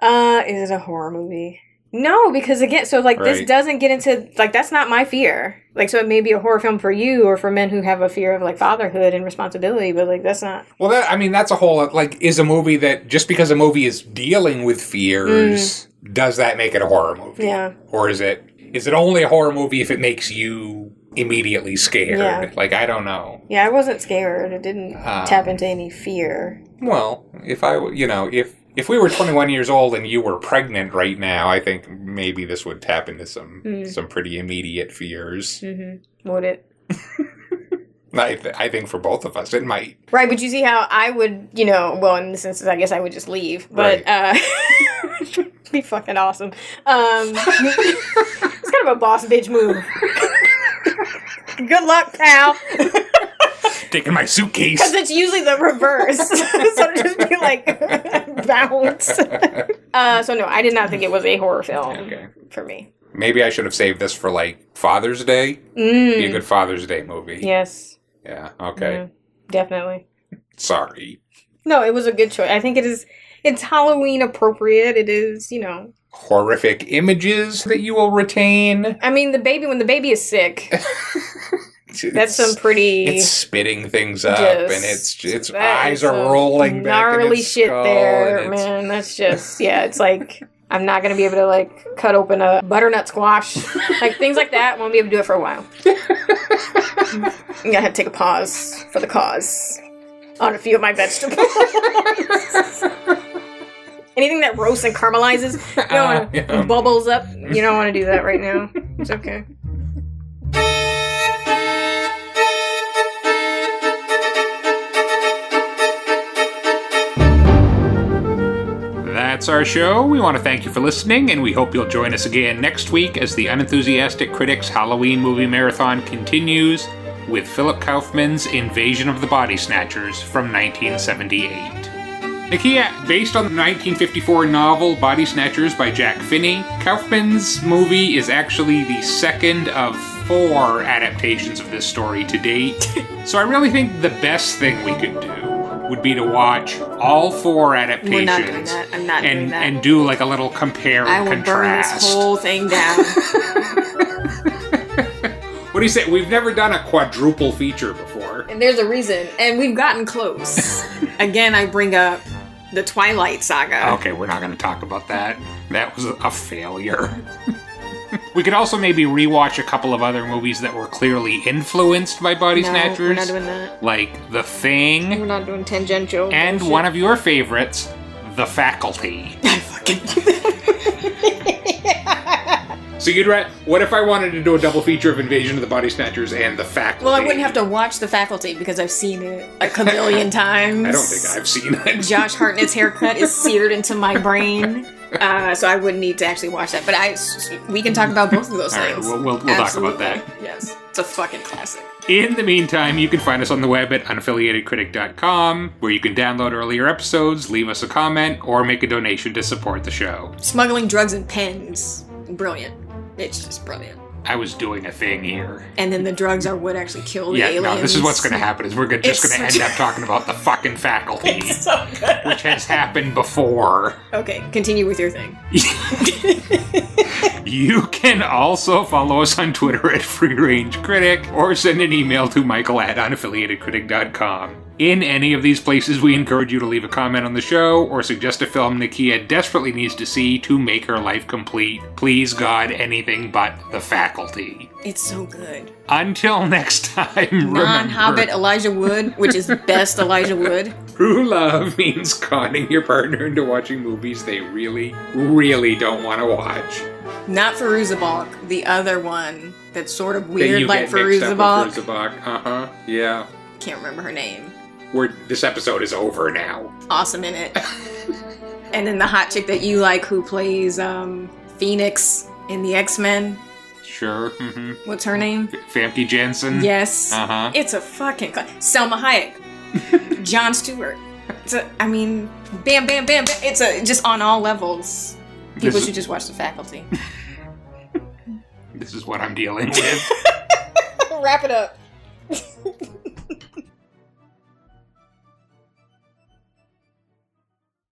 Uh, is it a horror movie? No, because again, so like this doesn't get into like that's not my fear. Like, so it may be a horror film for you or for men who have a fear of like fatherhood and responsibility, but like that's not.
Well, that I mean, that's a whole like is a movie that just because a movie is dealing with fears, does that make it a horror movie?
Mm. Yeah.
Or is it is it only a horror movie if it makes you immediately scared?
Yeah.
Like I don't know.
Yeah, I wasn't scared. It didn't
Um,
tap into any fear.
Well, if I, you know if if we were 21 years old and you were pregnant right now, I think maybe this would tap into some
Hmm.
some pretty immediate fears.
Mm-hmm. Would it? <laughs>
I th- I think for both of us it might.
Right, but you see how I would, you know, well, in this instance, I guess I would just leave. But uh it'd <laughs> be fucking awesome. Um <laughs> it's kind of a boss bitch move. <laughs> Good luck, pal.
Taking my suitcase.
Because it's usually the reverse. so it'd just be like bounce. uh so no, I did not think it was a horror film
Okay.
for me.
Maybe I should have saved this for like Father's Day.
Mm.
Be a good Father's Day movie.
Yes.
Yeah. Okay.
Yeah, definitely.
Sorry.
No, it was a good choice. I think it is it's Halloween appropriate. It is, you know,
Horrific images that you will retain.
I mean, the baby when the baby is sick, <laughs> that's some pretty
It's spitting things up,
Just-
and it's its eyes are rolling back. in
gnarly
its
shit there, man. That's just yeah. It's like I'm not gonna be able to like cut open a butternut squash, like things like that. Won't be able to do it for a while. I'm gonna have to take a pause for the cause on a few of my vegetables. <laughs> Anything that roasts and caramelizes, you don't
Uh, yeah.
bubbles up. You don't want to do that right now. It's okay.
That's our show. We want to thank you for listening, and we hope you'll join us again next week as the Unenthusiastic Critics Halloween Movie Marathon continues with Philip Kaufman's Invasion of the Body Snatchers from 1978. Nakia, based on the 1954 novel Body Snatchers by Jack Finney, Kaufman's movie is actually the second of four adaptations of this story to date. <laughs> so I really think the best thing we could do would be to watch all four adaptations
We're not doing that. I'm not
and
doing that.
and do like a little compare
I
and
will burn
contrast.
this whole thing down. <laughs>
What do you say? We've never done a quadruple feature before.
and there's a reason. And we've gotten close. <laughs> Again, I bring up the Twilight Saga.
Okay, we're not going to talk about that. That was a failure. <laughs> we could also maybe rewatch a couple of other movies that were clearly influenced by Body
no,
Snatchers,
we're not doing that.
like The Thing,
We're not doing tangential.
and
bullshit.
one of your favorites, The Faculty. <laughs>
I fucking. <laughs>
So you'd ra- what if I wanted to do a double feature of Invasion of the Body Snatchers and The Faculty?
well, I wouldn't have to watch The Faculty because I've seen it a kabillion times. <laughs>
I don't think I've seen it.
Josh Hartnett's haircut is seared into my brain. Uh, so I wouldn't need to actually watch that, but I we can talk about both of those
All right,
things.
we'll- we'll- we'll talk about that.
Yes, it's a fucking classic.
In the meantime, you can find us on the web at unaffiliatedcritic.com, where you can download earlier episodes, leave us a comment, or make a donation to support the show.
Smuggling drugs and pens, brilliant. It's just brilliant.
I was doing a thing here.
And then the drugs are what actually kill the
Yeah,
aliens.
no, this is what's going to happen. Is we're just going to end up talking about the fucking faculty, <laughs>
So good.
which has happened before.
Okay, continue with your thing. <laughs>
You can also follow us on Twitter at Free Range Critic or send an email to michael at unaffiliatedcritic.com. In any of these places, we encourage you to leave a comment on the show or suggest a film Nakia desperately needs to see to make her life complete. Please, God, anything but the faculty.
It's so good.
Until <laughs> next time,
Non Hobbit Elijah Wood, which is best Elijah Wood. <laughs>
true love means conning your partner into watching movies they really, really don't want to watch.
Not Fairuza Balk, the other one that's sort of weird like
get mixed up
Fairuza Balk.
with Fairuza Balk. Uh huh. Yeah.
Can't remember her name.
We're, this episode is over now.
Awesome in it. and then the hot chick that you like who plays um, Phoenix in the X Men.
Sure. hmm
What's her name?
Famke Janssen.
Yes.
Uh huh.
It's a fucking cla- Salma Hayek, <laughs> Jon Stewart. It's a, I mean, bam, bam, bam, bam. It's a just on all levels. People
This-
should just watch The Faculty. <laughs>
This is what I'm dealing with. <laughs>
Wrap it up.